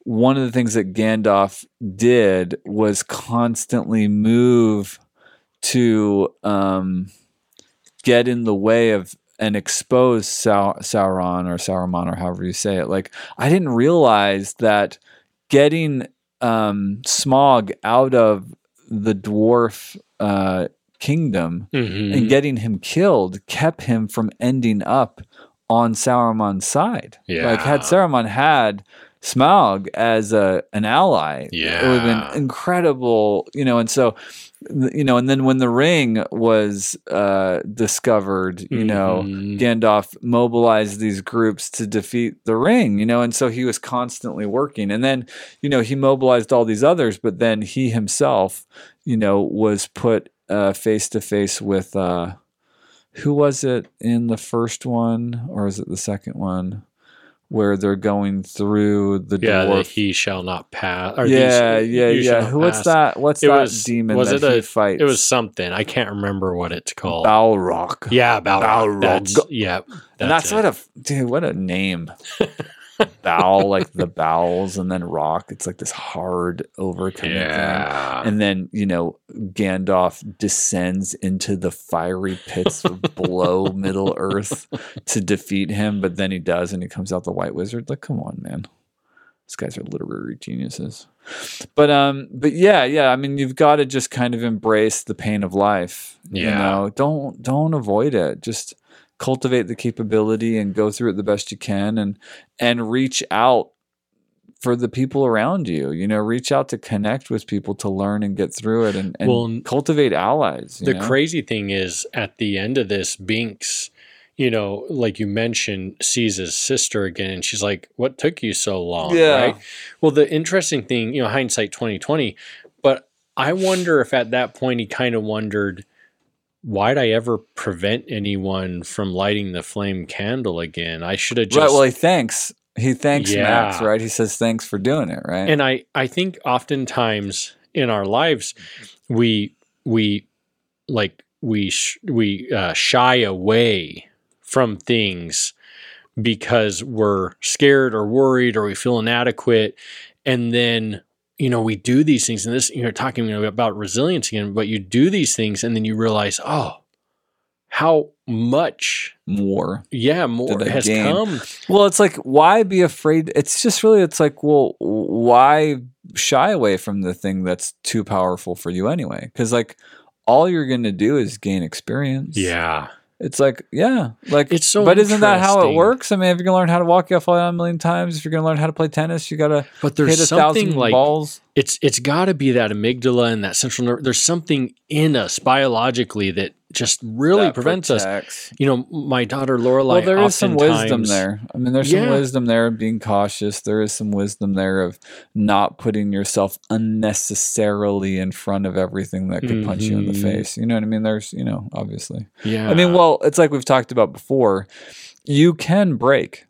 one of the things that gandalf did was constantly move to um, get in the way of and expose Sau- Sauron or Sauron or however you say it. Like I didn't realize that getting um, Smaug out of the dwarf uh, kingdom Mhm. and getting him killed kept him from ending up on Sauron's side. Yeah. Like had. Saruman had Smaug as a an ally, it would have been incredible, you know. And so, you know, and then when the ring was uh, discovered, you know, Mhm. Gandalf mobilized these groups to defeat the ring, you know, and so he was constantly working. And then, you know, he mobilized all these others, but then he himself, you know, was put face to face with uh who was it in the first one or is it the second one where they're going through the yeah, the dwarf he shall not pass. or yeah, these- yeah, yeah. What's that? What's It that was- demon was that it he a- fights? It was something. I can't remember what it's called. Balrog. yeah, Balrog. Balrog. That's, yeah, and that's it. what a dude. What a name. Bow like the bowels, and then rock. It's like this hard overcoming thing. And then you know Gandalf descends into the fiery pits below Middle Earth to defeat him, but then he does, and he comes out the White Wizard. Like, come on, man, these guys are literary geniuses. But um, but yeah, yeah. I mean, you've got to just kind of embrace the pain of life. You Yeah. know, don't don't avoid it. Just cultivate the capability and go through it the best you can, and and reach out for the people around you. You know, reach out to connect with people to learn and get through it, and, and Well, cultivate allies. you the know? crazy thing is, at the end of this, Binks, you know, like you mentioned, sees his sister again, and she's like, "What took you so long?" Yeah. Right. Well, the interesting thing, you know, hindsight twenty twenty, but I wonder if at that point he kind of wondered, why'd I ever prevent anyone from lighting the flame candle again? I should have just. right. Well, he thanks. He thanks Max. Right. He says thanks for doing it. Right. and I, I think oftentimes in our lives, we, we like, we, sh- we uh, shy away from things because we're scared or worried or we feel inadequate. And then, you know, we do these things and this, you're talking about resilience again, but you do these things and then you realize, oh, how much more. yeah more they has gain? come Well, it's like why be afraid? It's just really it's like well, why shy away from the thing that's too powerful for you anyway? Because like all you're going to do is gain experience. yeah It's like, yeah, like It's so But isn't that how it works? I mean, if you're gonna learn how to walk, you have to fall down a million times. If you're gonna learn how to play tennis, you gotta but there's hit a there's thousand like balls. it's it's got to be that amygdala and that central nerve there's something in us biologically that just really That prevents us you know my daughter Lorelai Well, there is some wisdom there. I mean, there's some wisdom there of being cautious. There is some wisdom there of not putting yourself unnecessarily in front of everything that could punch you in the Mhm. face. You know what I mean? There's, you know, obviously. yeah I mean, well, it's like we've talked about before. You can break.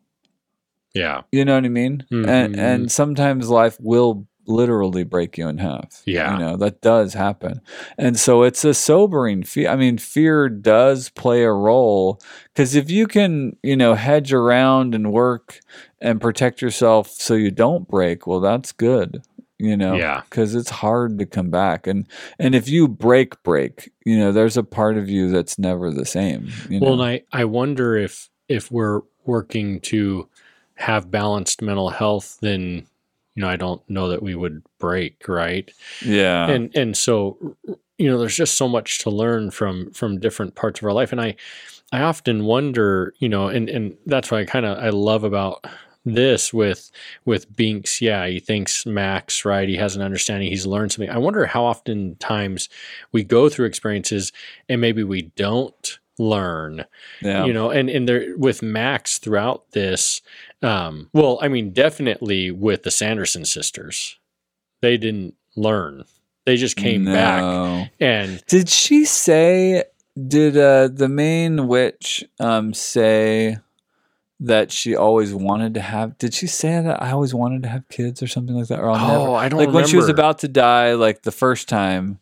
yeah You know what I mean? And Mhm. and sometimes life will literally break you in half. Yeah. You know, that does happen. And so it's a sobering fear. I mean, fear does play a role cuz if you can, you know, hedge around and work and protect yourself so you don't break, well that's good. You know, Yeah. because it's hard to come back, and and if you break, break, you know, there's a part of you that's never the same. You know? Well, and I, I wonder if if we're working to have balanced mental health, then you know I don't know that we would break, right? yeah, And and so you know there's just so much to learn from from different parts of our life, and I I often wonder, you know, and and that's why I kind of I love about this with with Binks. Yeah, he thinks Max, right? He has an understanding. He's learned something. I wonder how often times we go through experiences and maybe we don't learn yeah. you know and and there with max throughout this um well i mean definitely with the sanderson sisters they didn't learn they just came back and Did she say? Did uh, the main witch um, say that she always wanted to have? Did she say that I always wanted to have kids or something like that? Or I'll oh never, i don't like when she was about to die, like the first time.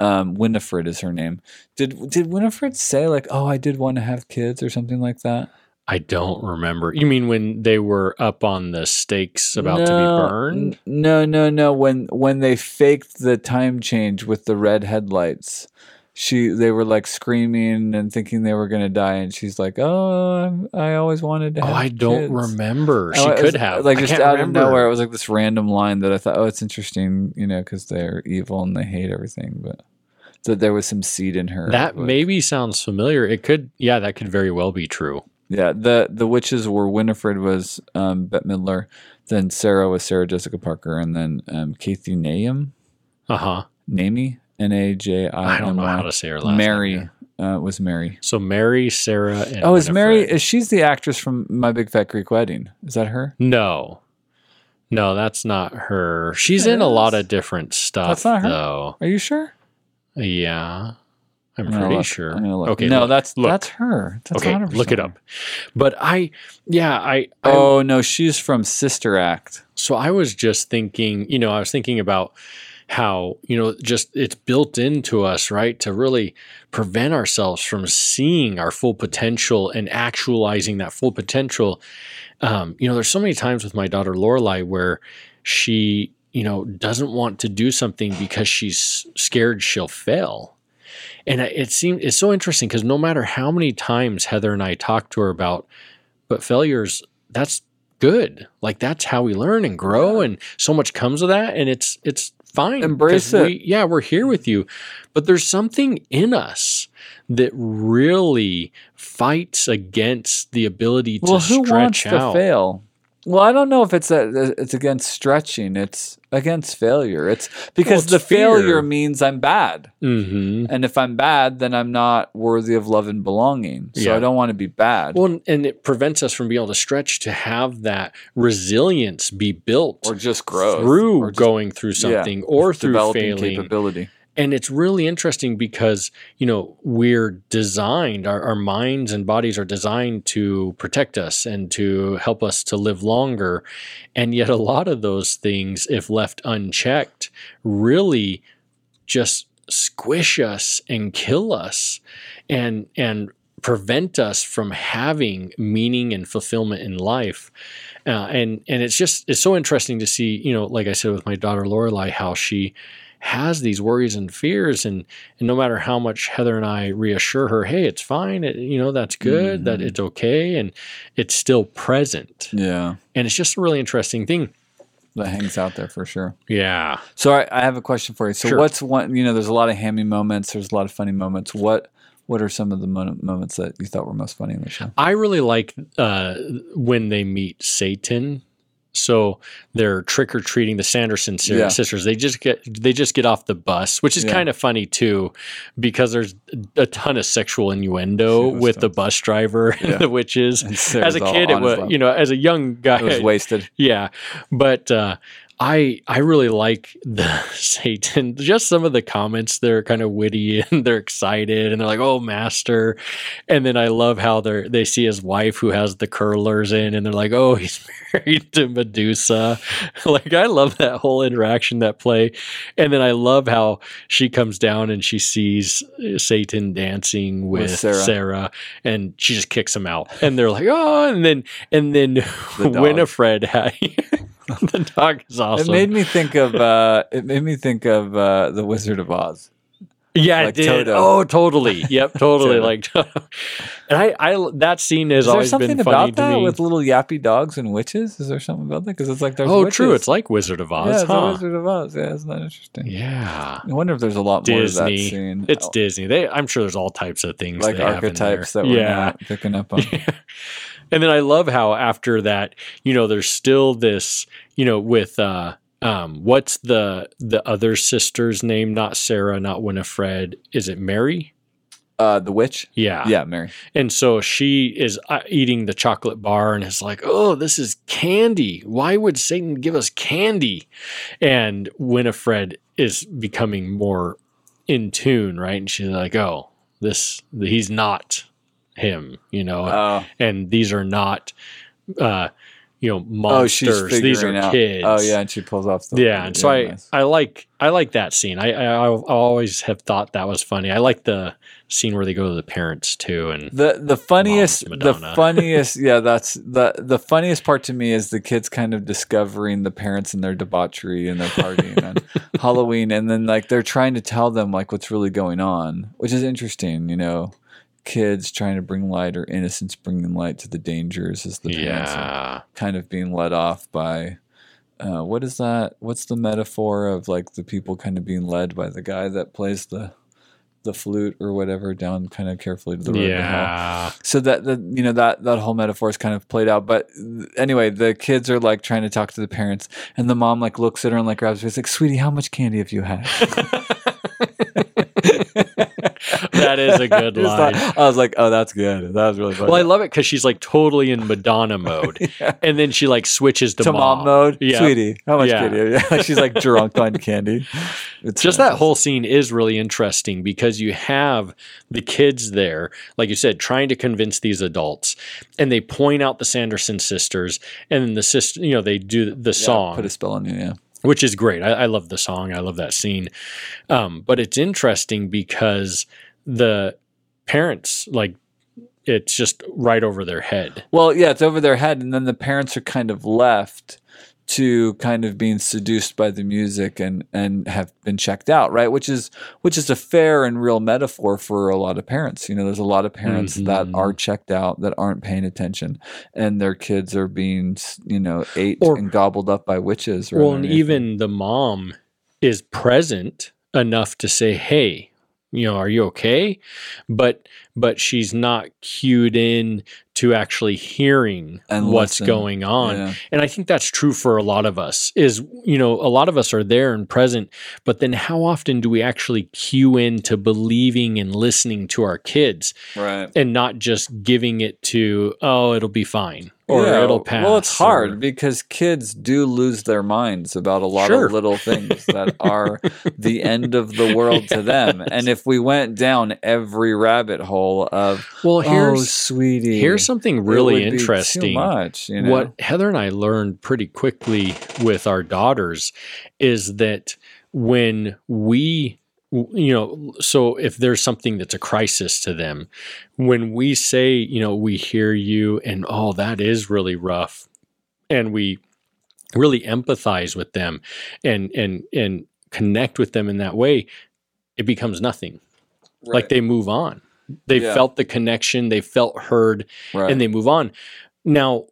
Um, Winifred is her name. Did did Winifred say like, "Oh, I did want to have kids" or something like that? I don't remember you mean when they were up on the stakes about to be burned n- No, no, no. When when they faked the time change with the red headlights, she they were like screaming and thinking they were gonna die, and she's like, "Oh, I'm, I always wanted to." oh i don't kids." remember she could was, have like I just out remember. of nowhere. It was like this random line that I thought, "Oh, it's interesting," you know, because they're evil and they hate everything, but. That there was some seed in her. that but- maybe sounds familiar it could yeah that could very well be true Yeah, the the witches were Winifred was um, Bette Midler, then Sarah was Sarah Jessica Parker, and then um, Kathy Nayem, uh-huh Namey, N A J I i don't know how to say her last name Mary uh, was Mary. so mary sarah and Oh, is Mary? Is she's the actress from My Big Fat Greek Wedding? Is that her? No. No, that's not her. She's in a lot of different stuff That's not her? though. Are you sure? Yeah. I'm pretty look. sure. I'm. Okay. no, look, that's look. that's her. That's okay, 100% look it her. up. But I yeah, I, I Oh no, she's from Sister Act. so I was just thinking, you know, I was thinking about how, you know, just it's built into us, right, to really prevent ourselves from seeing our full potential and actualizing that full potential. Um, you know, there's so many times with my daughter Lorelai where she, you know, doesn't want to do something because she's scared she'll fail. And it seemed it's so interesting because no matter how many times Heather and I talk to her about, but failures, that's good. Like that's how we learn and grow, and so much comes of that, and it's it's fine. Embrace it. We, yeah, we're here with you, but there's something in us that really fights against the ability to Well, who stretch wants out. to fail? Well, I don't know if it's that it's against stretching. It's against failure. It's because it's the failure means I'm bad. hmm And if I'm bad, then I'm not worthy of love and belonging. So Yeah. I don't want to be bad Well, and it prevents us from being able to stretch to have that resilience be built or just grow through or just going through something or through developing failing. capability. And it's really interesting because you know we're designed our, our minds and bodies are designed to protect us and to help us to live longer. And yet a lot of those things if left unchecked really just squish us and kill us and and prevent us from having meaning and fulfillment in life. Uh, and and it's just it's so interesting to see you know like i said with my daughter lorelai how she has these worries and fears and and no matter how much Heather and I reassure her, hey, it's fine, it, you know, that's good, that Mhm. it's okay and it's still present. Yeah. And it's just a really interesting thing. That hangs out there for sure. Yeah. So I, I have a question for you. So Sure. what's one? You know, there's a lot of hammy moments. There's a lot of funny moments. What What are some of the mo- moments that you thought were most funny in the show? I really like uh, when they meet Satan. So they're trick or treating the Sanderson Yeah. sisters. They just get they just get off the bus, which is Yeah. kind of funny too, because there's a ton of sexual innuendo with fun. the bus driver and the witches. And As a kid, it was you know, as a young guy, it was wasted. yeah, but uh, I I really like the Satan. Just some of the comments they're kind of witty and they're excited and they're like, "Oh, master!" And then I love how they they see his wife who has the curlers in, and they're like, "Oh, he's married to Medusa." like I love that whole interaction, that play, and then I love how she comes down and she sees uh, Satan dancing with, With Sarah. Sarah. and she just kicks him out, and they're like, "Oh!" And then and then The. Winifred the dog is awesome. It made me think of. Uh, it made me think of uh, the Wizard of Oz. yeah, like it did. Toto. Oh, totally. Yep, totally. Toto. like, and I, I, that scene has Is there always something been funny about to that me. with little yappy dogs and witches? Is there something about that? Because it's like there's oh, witches. true. It's like Wizard of yeah, Oz, it's the huh? Wizard of Oz. Yeah, isn't that interesting? Yeah. I wonder if there's a lot more to that Disney. scene. It's Disney. They, I'm sure there's all types of things like they have in there. archetypes that we're yeah. not picking up on. and then I love how after that, you know, there's still this, you know, with uh um what's the the other sister's name? Not Sarah, not Winifred. Is it Mary? Uh, the witch. Yeah. Yeah, Mary. And so she is uh, eating the chocolate bar and is like, "Oh, this is candy. Why would Satan give us candy?" And Winifred is becoming more in tune, right? And she's like, "Oh, this he's not him, you know." Oh, and these are not uh you know oh, monsters figuring these are out. kids Oh, yeah, and she pulls off the. yeah and so i nice. i like i like that scene I, I i always have thought that was funny i like the scene where they go to the parents too and The the funniest the funniest yeah that's the the funniest part to me is the kids kind of discovering the parents and their debauchery and their partying on Halloween and then like they're trying to tell them like what's really going on which is interesting you know kids trying to bring light or innocence bringing light to the dangers as the parents are kind of being led off by uh, what is that? What's the metaphor of like the people kind of being led by the guy that plays the the flute or whatever down kind of carefully to the road yeah. So that the you know that that whole metaphor is kind of played out but anyway the kids are like trying to talk to the parents and the mom like looks at her and like grabs her it's like sweetie how much candy have you had that is a good line i was like oh that's good that was really funny well i love it because she's like totally in madonna mode Yeah. and then she like switches to, to mom, mode Yeah. sweetie how much Yeah. candy you she's like drunk on candy it's just that whole scene is really interesting because you have the kids there, like you said, trying to convince these adults, and they point out the Sanderson sisters, and then the sister, you know, they do the Yeah, song, put a spell on you yeah which is great. I, I love the song. I love that scene. Um, but it's interesting because the parents, like, it's just right over their head. Well, yeah, it's over their head, and then the parents are kind of left to kind of being seduced by the music and and have been checked out, right? Which is which is a fair and real metaphor for a lot of parents. You know, there's a lot of parents that Mhm. are checked out that aren't paying attention, and their kids are being you know ate Or- and gobbled up by witches. Right Well, and even the mom is present enough to say, "Hey, you know, are you okay?" But but she's not cued in to actually hearing And what's listen. going on. Yeah. And I think that's true for a lot of us. Is you know, a lot of us are there and present, but then how often do we actually cue in to believing and listening to our kids Right. and not just giving it to, "Oh, it'll be fine." Or Yeah, it'll pass. Well, it's or- hard because kids do lose their minds about a lot Sure. of little things that are the end of the world to them. And if we went down every rabbit hole of, well, oh, here's sweetie, Here's something really interesting. Too much, you know? What Heather and I learned pretty quickly with our daughters is that when we you know so if there's something that's a crisis to them when we say you know we hear you and oh that is really rough and we really empathize with them and and and connect with them in that way, it becomes nothing. Like they move on. They Yeah. felt the connection, they felt heard, right. and they move on. Now,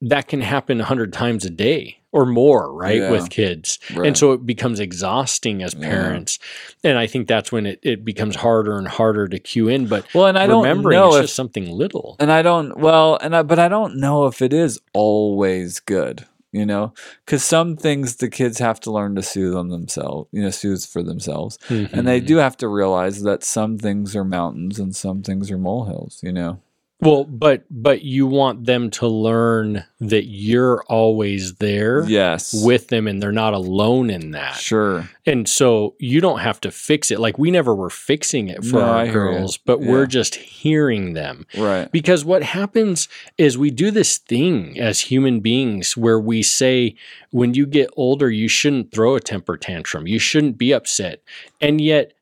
that can happen a hundred times a day or more, right? Yeah. With kids. right. And so it becomes exhausting as Yeah. parents. And I think that's when it, it becomes harder and harder to cue in. But well, and I don't remembering know it's if just something little. and I don't well, and I but I don't know if it is always good, you know, because some things the kids have to learn to soothe on themselves, you know, soothe for themselves, and they Mhm. do have to realize that some things are mountains and some things are molehills, you know. Well, but but you want them to learn that you're always there Yes, with them and they're not alone in that. sure, And so you don't have to fix it. Like we never were fixing it for No, our you. girls, but Yeah. we're just hearing them. right, Because what happens is we do this thing as human beings where we say, when you get older, you shouldn't throw a temper tantrum. You shouldn't be upset. And yet,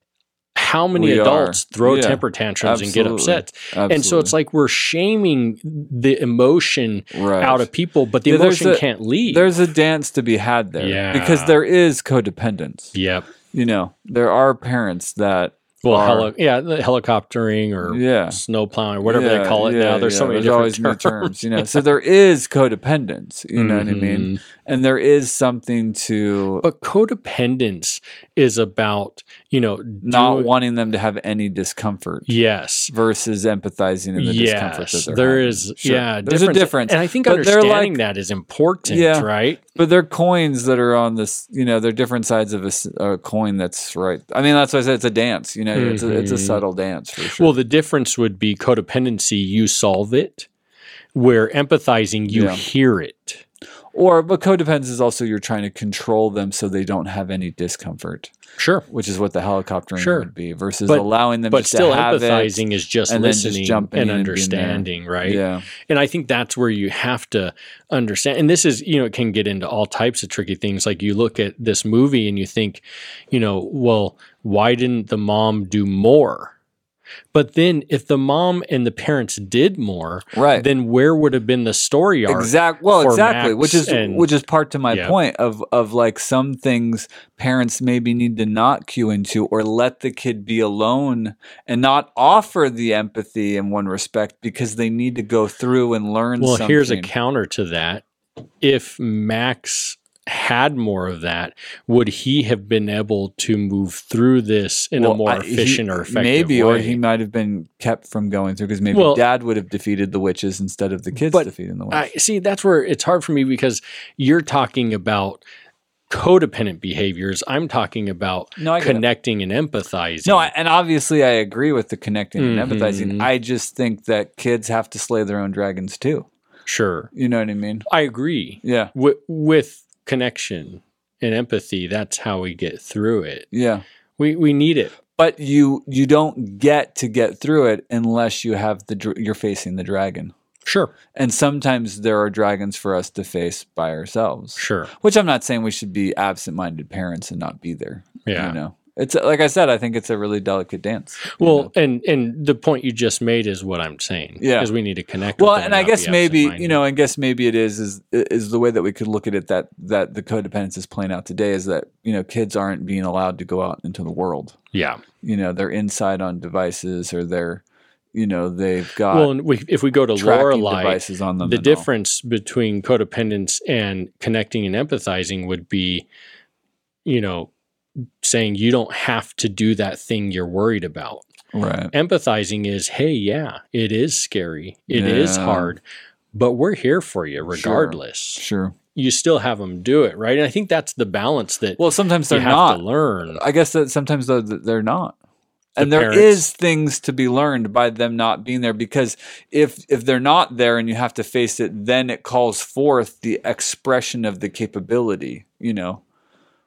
how many We are. adults throw Yeah, temper tantrums and get absolutely. upset? And so it's like we're shaming the emotion right. out of people, but the Yeah, emotion a- can't leave. There's a dance to be had there, Yeah. because there is codependence. Yep. You know, there are parents that Well, are- heli- yeah, the helicoptering or yeah, snow plowing or whatever Yeah, they call it yeah, now. There's so many There's different always new terms, you know. So there is codependence, you know what I mean? Mhm. And there is something to But codependence is about, you know, not doing- wanting them to have any discomfort Yes. versus empathizing in the discomfort Yes, they're there is. Sure. Yeah, there's a difference. and I think But understanding like- that is important, Yeah. right? But they're coins that are on this, you know, they're different sides of a coin that's right. I mean, that's why I said it's a dance, you know, it's, a, it's a Mhm. subtle dance for sure. Well, the difference would be codependency. You solve it, where empathizing, you Yeah. hear it. or, but codependence is also you're trying to control them so they don't have any discomfort, Sure, which is what the helicoptering Sure. would be versus But- allowing them but still to have it. But still, empathizing is just then just listening and in and understanding, right? Yeah. And I think that's where you have to understand. And this is, you know, it can get into all types of tricky things. Like you look at this movie and you think, you know, well, why didn't the mom do more? But then if the mom and the parents did more, Right. then where would have been the story arc? Exact. Well, exactly. Which is and- which is part to my Yeah. point of of like some things parents maybe need to not cue into or let the kid be alone and not offer the empathy in one respect because they need to go through and learn. Well, something. here's a counter to that. If Max had more of that, would he have been able to move through this in a Well, more I- he- efficient or effective maybe, way? or he might have been kept from going through because maybe Well- dad would have defeated the witches instead of the kids defeating the I witches. see that's where it's hard for me because you're talking about codependent behaviors. I'm talking about no, it. connecting and empathizing. No, I, and obviously I agree with the connecting and empathizing. Mhm. I just think that kids have to slay their own dragons too. sure. You know what I mean? I agree. Yeah. With, with connection and empathy, that's how we get through it. Yeah. We we need it. But you you don't get to get through it unless you have the you're facing the dragon. Sure. And sometimes there are dragons for us to face by ourselves. Sure. Which I'm not saying we should be absent-minded parents and not be there. Yeah. You know. It's like I said, I think it's a really delicate dance. Well, know? and and the point you just made is what I'm saying. Yeah. because we need to connect. well, and I guess maybe you know, I guess maybe it is is is the way that we could look at it that that the codependence is playing out today is that you know kids aren't being allowed to go out into the world. Yeah. You know, they're inside on devices or they're, you know, they've got Well, and we, if we go to Lorelai, devices on them. the and all. difference between codependence and connecting and empathizing would be, you know, saying you don't have to do that thing you're worried about. right? Empathizing is, hey, yeah, it is scary, it is Yeah. hard, but we're here for you regardless. Sure. You still have them do it, right? And I think that's the balance that Well, sometimes they're have not. to learn. I guess that sometimes though they're not. The And there is parents. things to be learned by them not being there because if if they're not there and you have to face it, then it calls forth the expression of the capability, you know,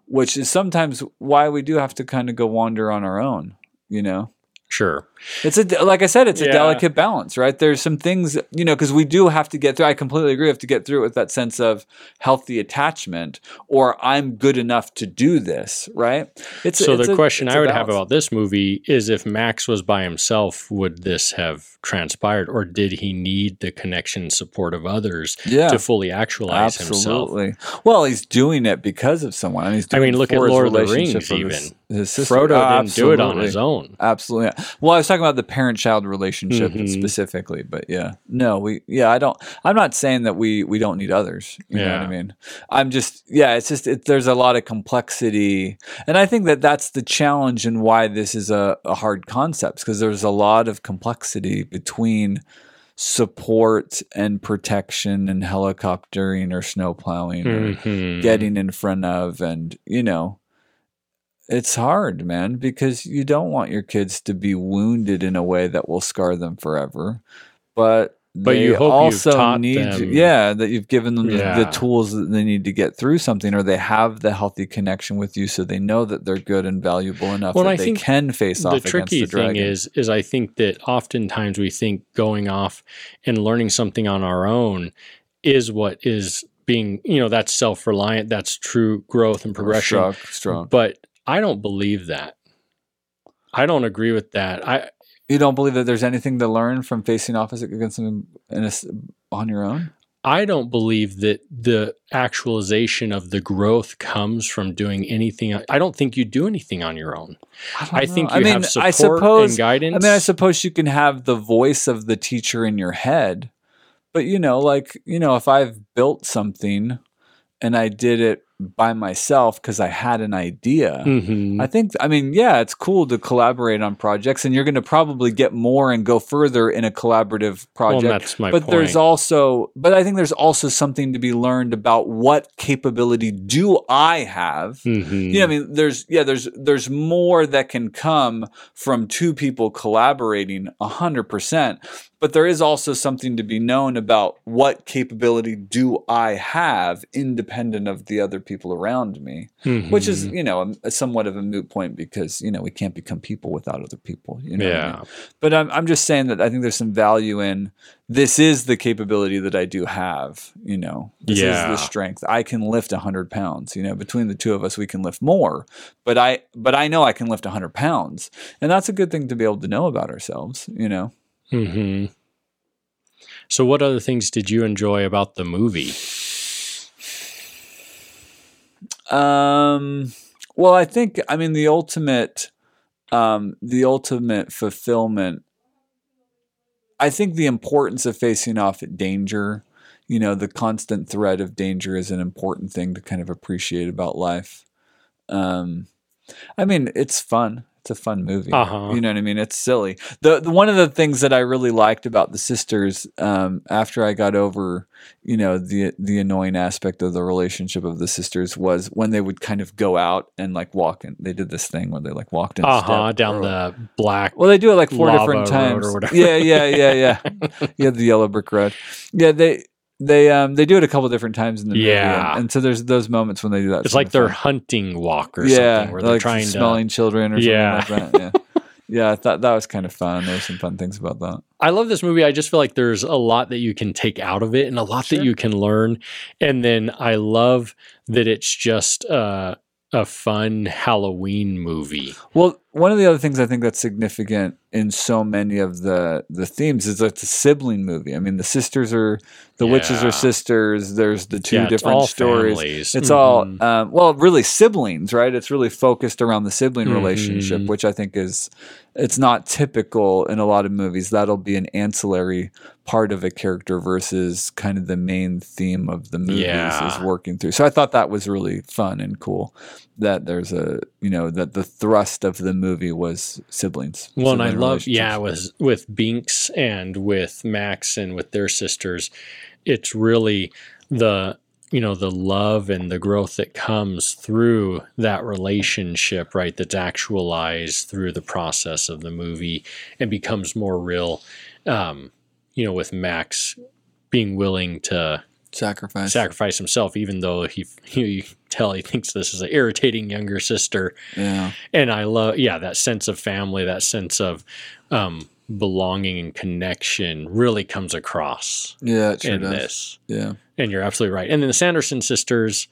which is sometimes why we do have to kind of go wander on our own, you know. Sure. It's a like I said, it's a Yeah. delicate balance, right? There's some things you know because we do have to get through. I completely agree. We have to get through it with that sense of healthy attachment, or I'm good enough to do this, right? It's So it's the a- question I would have about this movie is if Max was by himself, would this have transpired, or did he need the connection and support of others yeah, to fully actualize himself? Well, he's doing it because of someone. I mean, I mean, look at Lord of the Rings, his- even. his sister. Frodo didn't do it on his own. Absolutely. yeah. Well, I was talking about the parent-child relationship Mhm. specifically, but yeah, no, we, yeah, I don't. I'm not saying that we we don't need others. You know what I mean? I'm just, yeah, it's just it, there's a lot of complexity, and I think that that's the challenge and why this is a, a hard concept because there's a lot of complexity between support and protection and helicoptering or snow plowing or getting in front of and you know it's hard man because you don't want your kids to be wounded in a way that will scar them forever but But you also need them- yeah that you've given them the, the tools that they need to get through something or they have the healthy connection with you so they know that they're good and valuable enough Well, that I they can face the off tricky the tricky thing is is I think that oftentimes we think going off and learning something on our own is what is being you know that's self reliant that's true growth and oh, progression strong, strong. but I don't believe that. I don't agree with that. I you don't believe that there's anything to learn from facing off against them in a on your own? I don't believe that the actualization of the growth comes from doing anything I don't think you do anything on your own. Don't I think you I mean, have support I suppose, and guidance. I mean, I suppose you can have the voice of the teacher in your head, but you know, like you know, if I've built something and I did it by myself because I had an idea. Mhm. I think, I mean, yeah, it's cool to collaborate on projects, and you're going to probably get more and go further in a collaborative well, project. that's my but point there's also, but I think there's also something to be learned about what capability do I have Mhm. you know, I mean, there's yeah, there's there's more that can come from two people collaborating a hundred percent, but there is also something to be known about what capability do I have independent of the other people around me, mm-hmm. which is you know a, a somewhat of a moot point because you know we can't become people without other people. You know, what I mean? yeah But I'm I'm just saying that I think there's some value in this is the capability that I do have, you know. This is the strength. I can lift 100 pounds, you know, between the two of us we can lift more. But I but I know I can lift 100 pounds. And that's a good thing to be able to know about ourselves, you know. Hmm So, what other things did you enjoy about the movie? Um well, I think I mean the ultimate um the ultimate fulfillment I think the importance of facing off at danger, you know, the constant threat of danger is an important thing to kind of appreciate about life. Um I mean, it's fun. It's a fun movie. Uh-huh. You know what I mean? It's silly. The, the one of the things that I really liked about the sisters, um, after I got over, you know, the the annoying aspect of the relationship of the sisters was when they would kind of go out and like walk in. They did this thing where they like walked in. Uh huh. Down or- the black. well, they do it like four different times. or whatever. Yeah, yeah, yeah, yeah. yeah, the yellow brick road. Yeah, they they um they do it a couple different times in the movie. Yeah. and, and so there's those moments when they do that. It's sort like of their thing. hunting walk or yeah, something where they're like trying smelling children or Yeah. something like that. Yeah, yeah. I thought that was kind of fun. There's some fun things about that. to. I love this movie. I just feel like there's a lot that you can take out of it and a lot Sure. that you can learn. And then I love that it's just uh, a fun Halloween movie. Well, one of the other things I think that's significant in so many of the the themes is that it's a sibling movie. I mean, the sisters are the witches are sisters. There's the two Yeah, it's different all stories. families. It's Mhm. all um, well, really siblings, right? It's really focused around the sibling relationship, Mhm. which I think is it's not typical in a lot of movies. That'll be an ancillary part of a character versus kind of the main theme of the movies Yeah. is working through. So I thought that was really fun and cool that there's a you know that the thrust of the movie was siblings. Well, and I love, yeah, with with Binks and with Max and with their sisters, it's really the you know the love and the growth that comes through that relationship, right? That's actualized through the process of the movie and becomes more real. Um, you know, with Max being willing to sacrifice. sacrifice himself, even though he you tell he thinks this is an irritating younger sister. yeah. And I love, yeah, that sense of family, that sense of um, belonging and connection really comes across Yeah, it sure in does. this. Yeah. And you're absolutely right. And then the Sanderson sisters,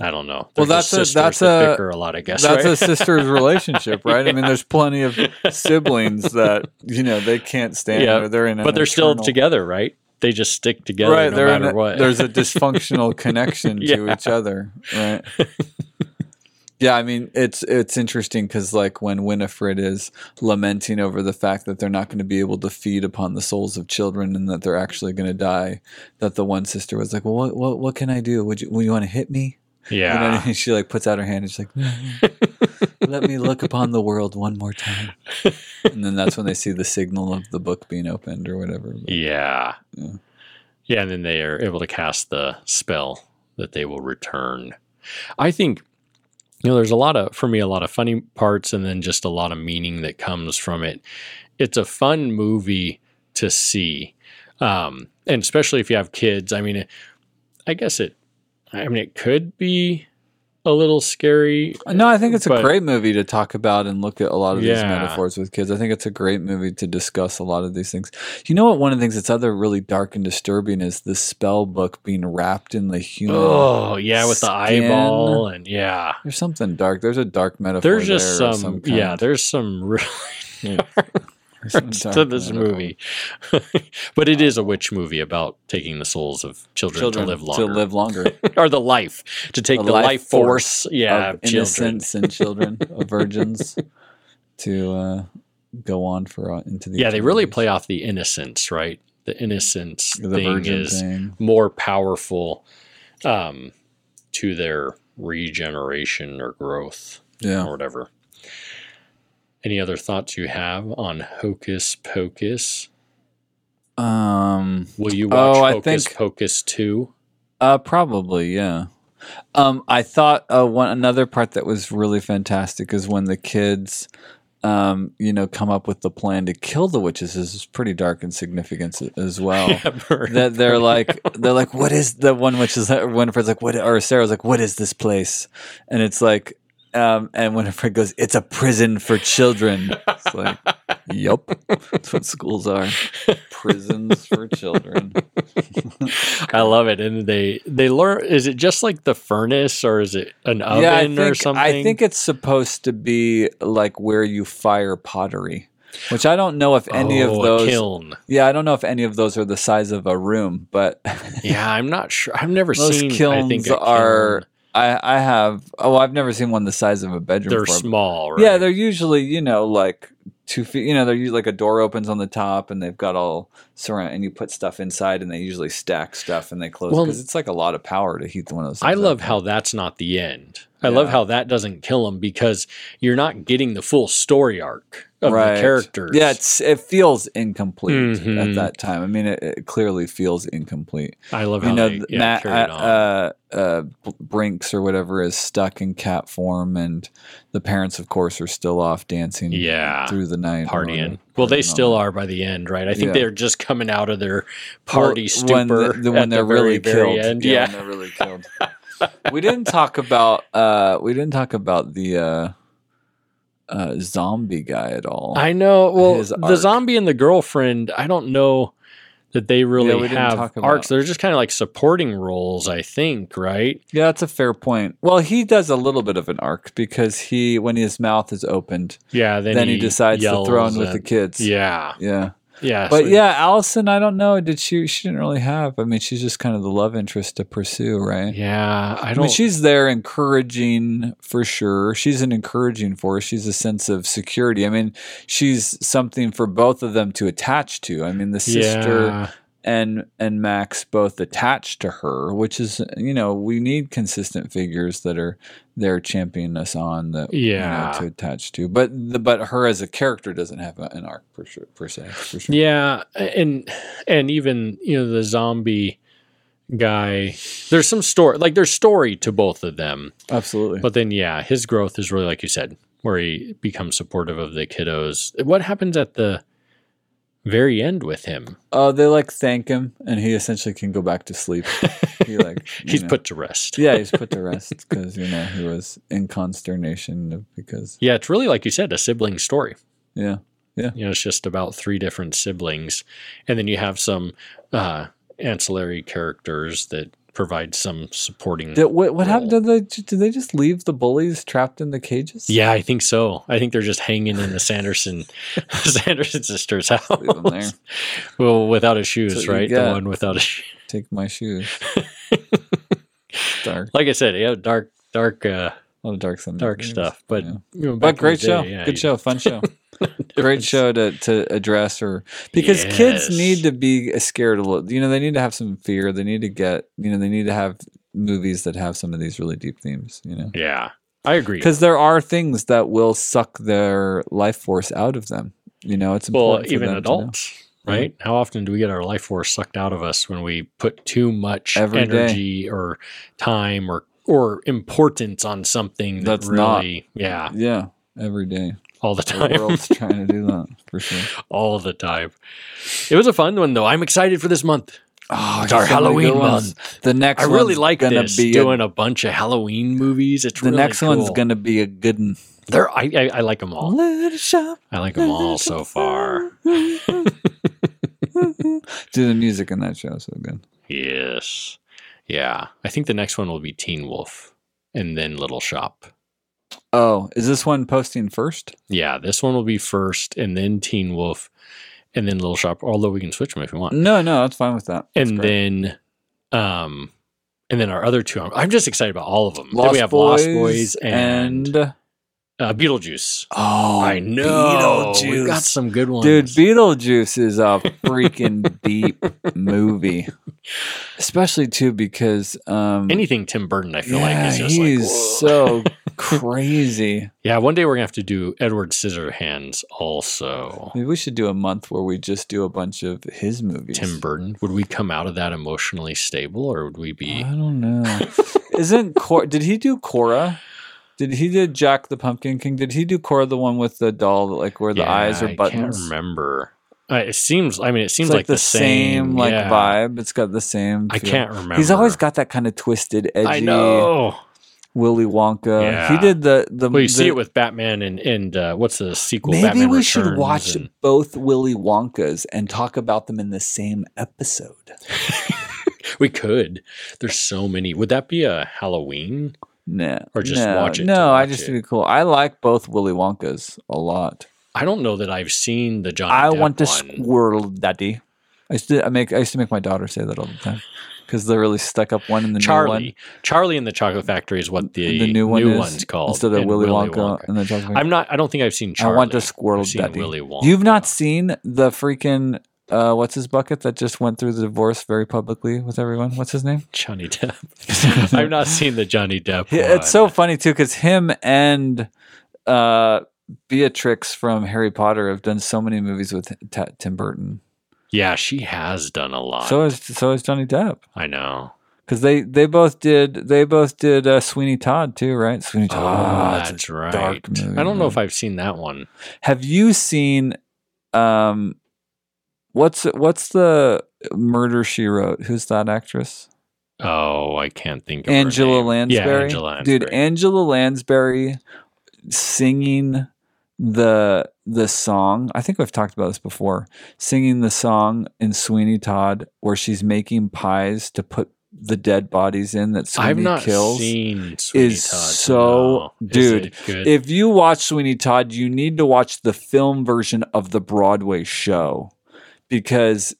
I don't know. Well, They're that's a- that's that a- a lot, I guess. That's right? a sister's relationship, right? I mean, there's plenty of siblings that you know they can't stand. Yeah, they're in, but they're still together, right? They just stick together right. no matter a- what. There's a dysfunctional connection to Yeah. each other, right? Yeah, I mean it's it's interesting because like when Winifred is lamenting over the fact that they're not going to be able to feed upon the souls of children and that they're actually going to die, that the one sister was like, "Well, what what, what can I do? Would you would you want to hit me?" yeah. You know what I mean? She like puts out her hand and she's like, "Let me look upon the world one more time." And then that's when they see the signal of the book being opened or whatever. Yeah. Yeah. Yeah, and then they are able to cast the spell that they will return. I think you know there's a lot of for me a lot of funny parts and then just a lot of meaning that comes from it. It's a fun movie to see. Um and especially if you have kids. I mean it, I guess it I mean it could be a little scary. No, I think it's a great movie to talk about and look at a lot of these metaphors with kids. I think it's a great movie to discuss a lot of these things. You know what? One of the things that's other really dark and disturbing is the spell book being wrapped in the human. Oh, yeah, with the eyeball and yeah. There's something dark. There's a dark metaphor. There's just there some, kind. yeah, there's some really Yeah. There's some parts dark to this movie. but it is a witch movie about taking the souls of children, Children to live longer. To live longer. or the life, to take The the, life life, force, yeah, of innocence and children, of virgins, to uh, go on for uh, into the Yeah, they really play off the innocence, right? The innocence the thing is thing. more powerful um, to their regeneration or growth Yeah. or whatever. Any other thoughts you have on Hocus Pocus? Um. Will you watch Oh, I Hocus think- Pocus 2? Uh, probably, yeah. Um, I thought uh, one another part that was really fantastic is when the kids, um, you know, come up with the plan to kill the witches. This is pretty dark and significant as- well. that they're like, they're like, what is the one witch is that? Winifred's like, what? Or Sarah's like, what is this place? And it's like, um, and Winifred goes, it's a prison for children. It's like, yup, that's what schools are, prisons for children. I love it. And they they learn is it just like the furnace or is it an oven I think, or something? I think it's supposed to be like where you fire pottery, which I don't know if any Oh, of those. kiln. Yeah, I don't know if any of those are the size of a room, but Yeah, I'm not sure. I've never seen kilns I think are. kiln. I I have. Oh, I've never seen one the size of a bedroom. they're before, small, right? Yeah, they're usually you know like two feet. You know, they're usually like a door opens on the top, and they've got all surround, and you put stuff inside, and they usually stack stuff, and they close Well, because it's like a lot of power to heat one of those. I love up. how that's not the end. I love how that doesn't kill them because you're not getting the full story arc of the characters. Yeah, it's it feels incomplete at Mhm. that time. I mean, it, it clearly feels incomplete. I love You how know, they th- yeah, Matt, on. uh, uh, Brinks or whatever is stuck in cat form, and the parents, of course, are still off dancing. Yeah. through the night, partying. Well, they still all are by the end, right? I think Yeah. they're just coming out of their party Well, stupor when, the, the- when at they're the very, really very killed. Yeah, Yeah, when they're really killed. we didn't talk about uh, we didn't talk about the uh, uh, zombie guy at all. I know. Well, His the arc. zombie and the girlfriend, I don't know that they really we didn't have talk about- arcs. They're just kind of like supporting roles, I think, right? Yeah, that's a fair point. Well, he does a little bit of an arc because he, when his mouth is opened, Yeah. Then, then, he, decides to throw in yells with the and- kids. Yeah, yeah. Yeah. But so- yeah, Allison, I don't know. Did she? She didn't really have. I mean, she's just kind of the love interest to pursue, right? yeah. I I don't. mean, she's there encouraging for sure. She's an encouraging force. She's a sense of security. I mean, she's something for both of them to attach to. I mean, the sister yeah. And and Max both attached to her, which is you know we need consistent figures that are there championing us on that you know, Yeah. to attach to. But the, but her as a character doesn't have an arc per, sure, per se. For sure. Yeah, and and even you know the zombie guy. There's some story, like there's story to both of them. Absolutely. But then, yeah, his growth is really like you said, where he becomes supportive of the kiddos. What happens at the very end with him. Oh, they like thank him, and he essentially can go back to sleep. He like He's know. put to rest. yeah, he's put to rest because you know he was in consternation because Yeah, it's really like you said, a sibling story. Yeah, yeah You know, it's just about three different siblings, and then you have some uh, ancillary characters that provide some supporting. Did, what what happened? Did they did they just leave the bullies trapped in the cages? yeah, I think so. I think they're just hanging in the Sanderson Sanderson sisters' house. Leave 'em there. Well, without his shoes, right? The one without a shoe. Take my shoes. dark, Like I said, yeah, dark, dark, uh, a lot of dark, dark stuff. But Yeah. you know, but great show, yeah, good you- show, fun show. great show to, to address or because kids need to be scared a little you know they need to have some fear they need to get you know they need to have movies that have some of these really deep themes you know Yeah, I agree. because there are things that will suck their life force out of them you know it's Well, even them to know. adults, right? How often do we get our life force sucked out of us when we put too much Every day. energy or time or or importance on something that That's not- really, yeah, yeah every day all the the time, world's trying to do that for sure all the time. It was a fun one though. I'm excited for this month. oh It's our there's so many Halloween month. the next I really like gonna this be doing a, bunch of Halloween movies. It's the really next one's gonna be a good one They're, I, I, I like them all. Little shop I like them all so far. Do the music in that show is so good. Yes. Yeah. I think the next one will be Teen Wolf and then Little Shop. Oh, is this one posting first? Yeah, this one will be first and then Teen Wolf and then Little Shop, although we can switch them if you want. No, no, that's fine with that. That's and great. then um and then our other two I'm- just excited about all of them. then we have Boys Lost Boys and, and uh, Beetlejuice. oh, I know. We've Beetlejuice. got some good ones. Dude, Beetlejuice is a freaking deep movie, especially too because um, Anything Tim Burton, I feel yeah, like, is just he's like, so crazy. Yeah, one day we're gonna have to do Edward Scissorhands also. Maybe we should do a month where we just do a bunch of his movies. Tim Burton. Would we come out of that emotionally stable, or would we be? I don't know. Isn't Cor- did he do Cora? Did he did Jack the Pumpkin King? Did he do Cora the one with the doll like where the Yeah, eyes are buttons? I can't remember. Uh, it seems. I mean, it seems It's like, the same, like yeah. vibe. It's got the same. I can't remember. He's always got that kind of twisted, edgy I know. Willy Wonka. Yeah. He did the the. Well, you the- see it with Batman and and uh, what's the sequel? Maybe Batman we should watch and- both Willy Wonkas and talk about them in the same episode. we could. There's so many. Would that be a Halloween? No, Or just no, watch it No, I just it. think it's cool. I like both Willy Wonkas a lot. I don't know that I've seen the Johnny. I Depp want to one. squirrel daddy. I used to I make I used to make my daughter say that all the time because they're really stuck up one in the new Charlie. one. Charlie and the Chocolate Factory is what the, the new one is, one's called instead of Willy Wonka, and the chocolate. I'm not. I don't think I've seen I want to squirrel seen daddy. Willy Wonka. You've not seen the freaking uh, what's his bucket that just went through the divorce very publicly with everyone? What's his name? Johnny Depp. I've not seen the Johnny Depp. He- one. It's so funny too because him and uh, Bellatrix from Harry Potter have done so many movies with T- Tim Burton. Yeah, she has done a lot. So is so is Johnny Depp I know. because they they both did they both did uh, Sweeney Todd too, right? Sweeney Oh, Todd. it's a that's right. dark movie, I don't know man. if I've seen that one. Have you seen um what's what's the murder she wrote? Who's that actress? Oh, I can't think of her Angela. Lansbury. Yeah, Angela Lansbury. Dude, Angela Lansbury singing the the song. I think we've talked about this before. Singing the song in Sweeney Todd where she's making pies to put the dead bodies in that Sweeney I've not kills. seen Sweeney is Todd. so- no. Dude, good? If you watch Sweeney Todd, you need to watch the film version of the Broadway show because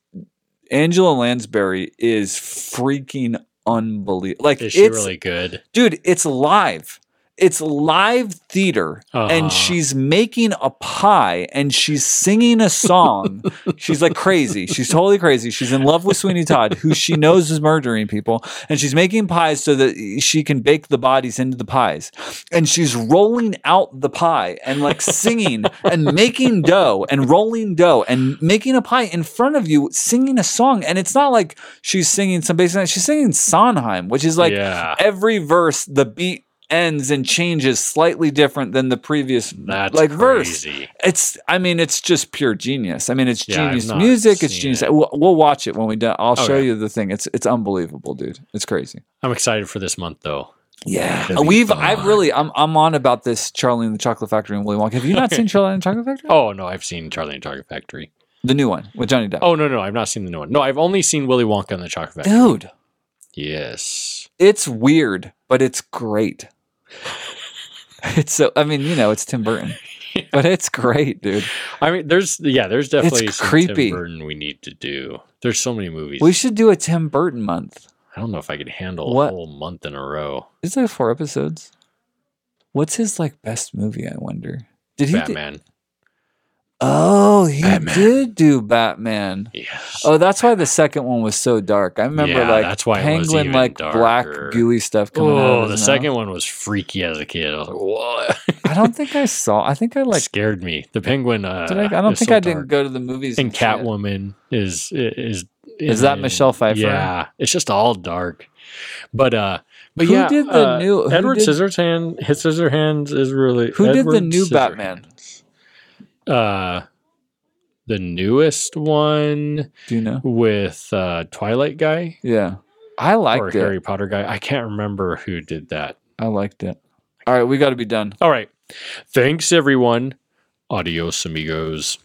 Angela Lansbury is freaking unbelievable. Like is she it's really good? dude, it's live. It's live theater, Uh-huh. and she's making a pie and she's singing a song. she's like crazy. She's totally crazy. She's in love with Sweeney Todd, who she knows is murdering people, and she's making pies so that she can bake the bodies into the pies. And she's rolling out the pie and like singing and making dough and rolling dough and making a pie in front of you, singing a song. And it's not like she's singing some basic. She's singing Sondheim, which is like yeah. every verse the beat ends and changes slightly different than the previous That's like verse. It's I mean it's just pure genius. I mean it's Yeah, genius music. It's genius. it. We'll, we'll watch it when we do. I'll show you the thing. It's it's unbelievable, dude. It's crazy. I'm excited for this month though. Yeah, we've I've really I'm I'm on about this Charlie and the Chocolate Factory and Willy Wonka. Have you not seen Charlie and the Chocolate Factory? Oh no, I've seen Charlie and the Chocolate Factory. The new one with Johnny Depp. Oh no, no, I've not seen the new one. No, I've only seen Willy Wonka and the Chocolate Factory. dude, Yes. it's weird, but it's great. It's so I mean, you know, it's Tim Burton. But it's great, dude. I mean, there's yeah, there's definitely some creepy. Tim Burton we need to do. There's so many movies. We should do a Tim Burton month. I don't know if I could handle What? a whole month in a row. It's like four episodes. What's his like best movie? I wonder. Did he? Batman. Oh, he Batman. did do Batman. Yes. Oh, that's why the second one was so dark. I remember Yeah, like that's why penguin like black gooey stuff coming out. Oh, the second mouth. one was freaky as a kid. I was like, what? I don't think I saw. I think I like. scared me. The penguin. Uh, Did I, I don't think so I didn't dark. go to the movies. And it. Catwoman is is Is that in- Michelle Pfeiffer? Yeah, it's just all dark. But uh, but Who yeah, did the uh, new- Edward did- Scissorhands? His Scissorhands is really Who did the Edward new Batman? Uh, the newest one Do you know? with uh Twilight guy Yeah, I or liked it. Harry Potter guy. I can't remember who did that. I liked it. All right, we got to be done. All right, thanks everyone. Adios, amigos.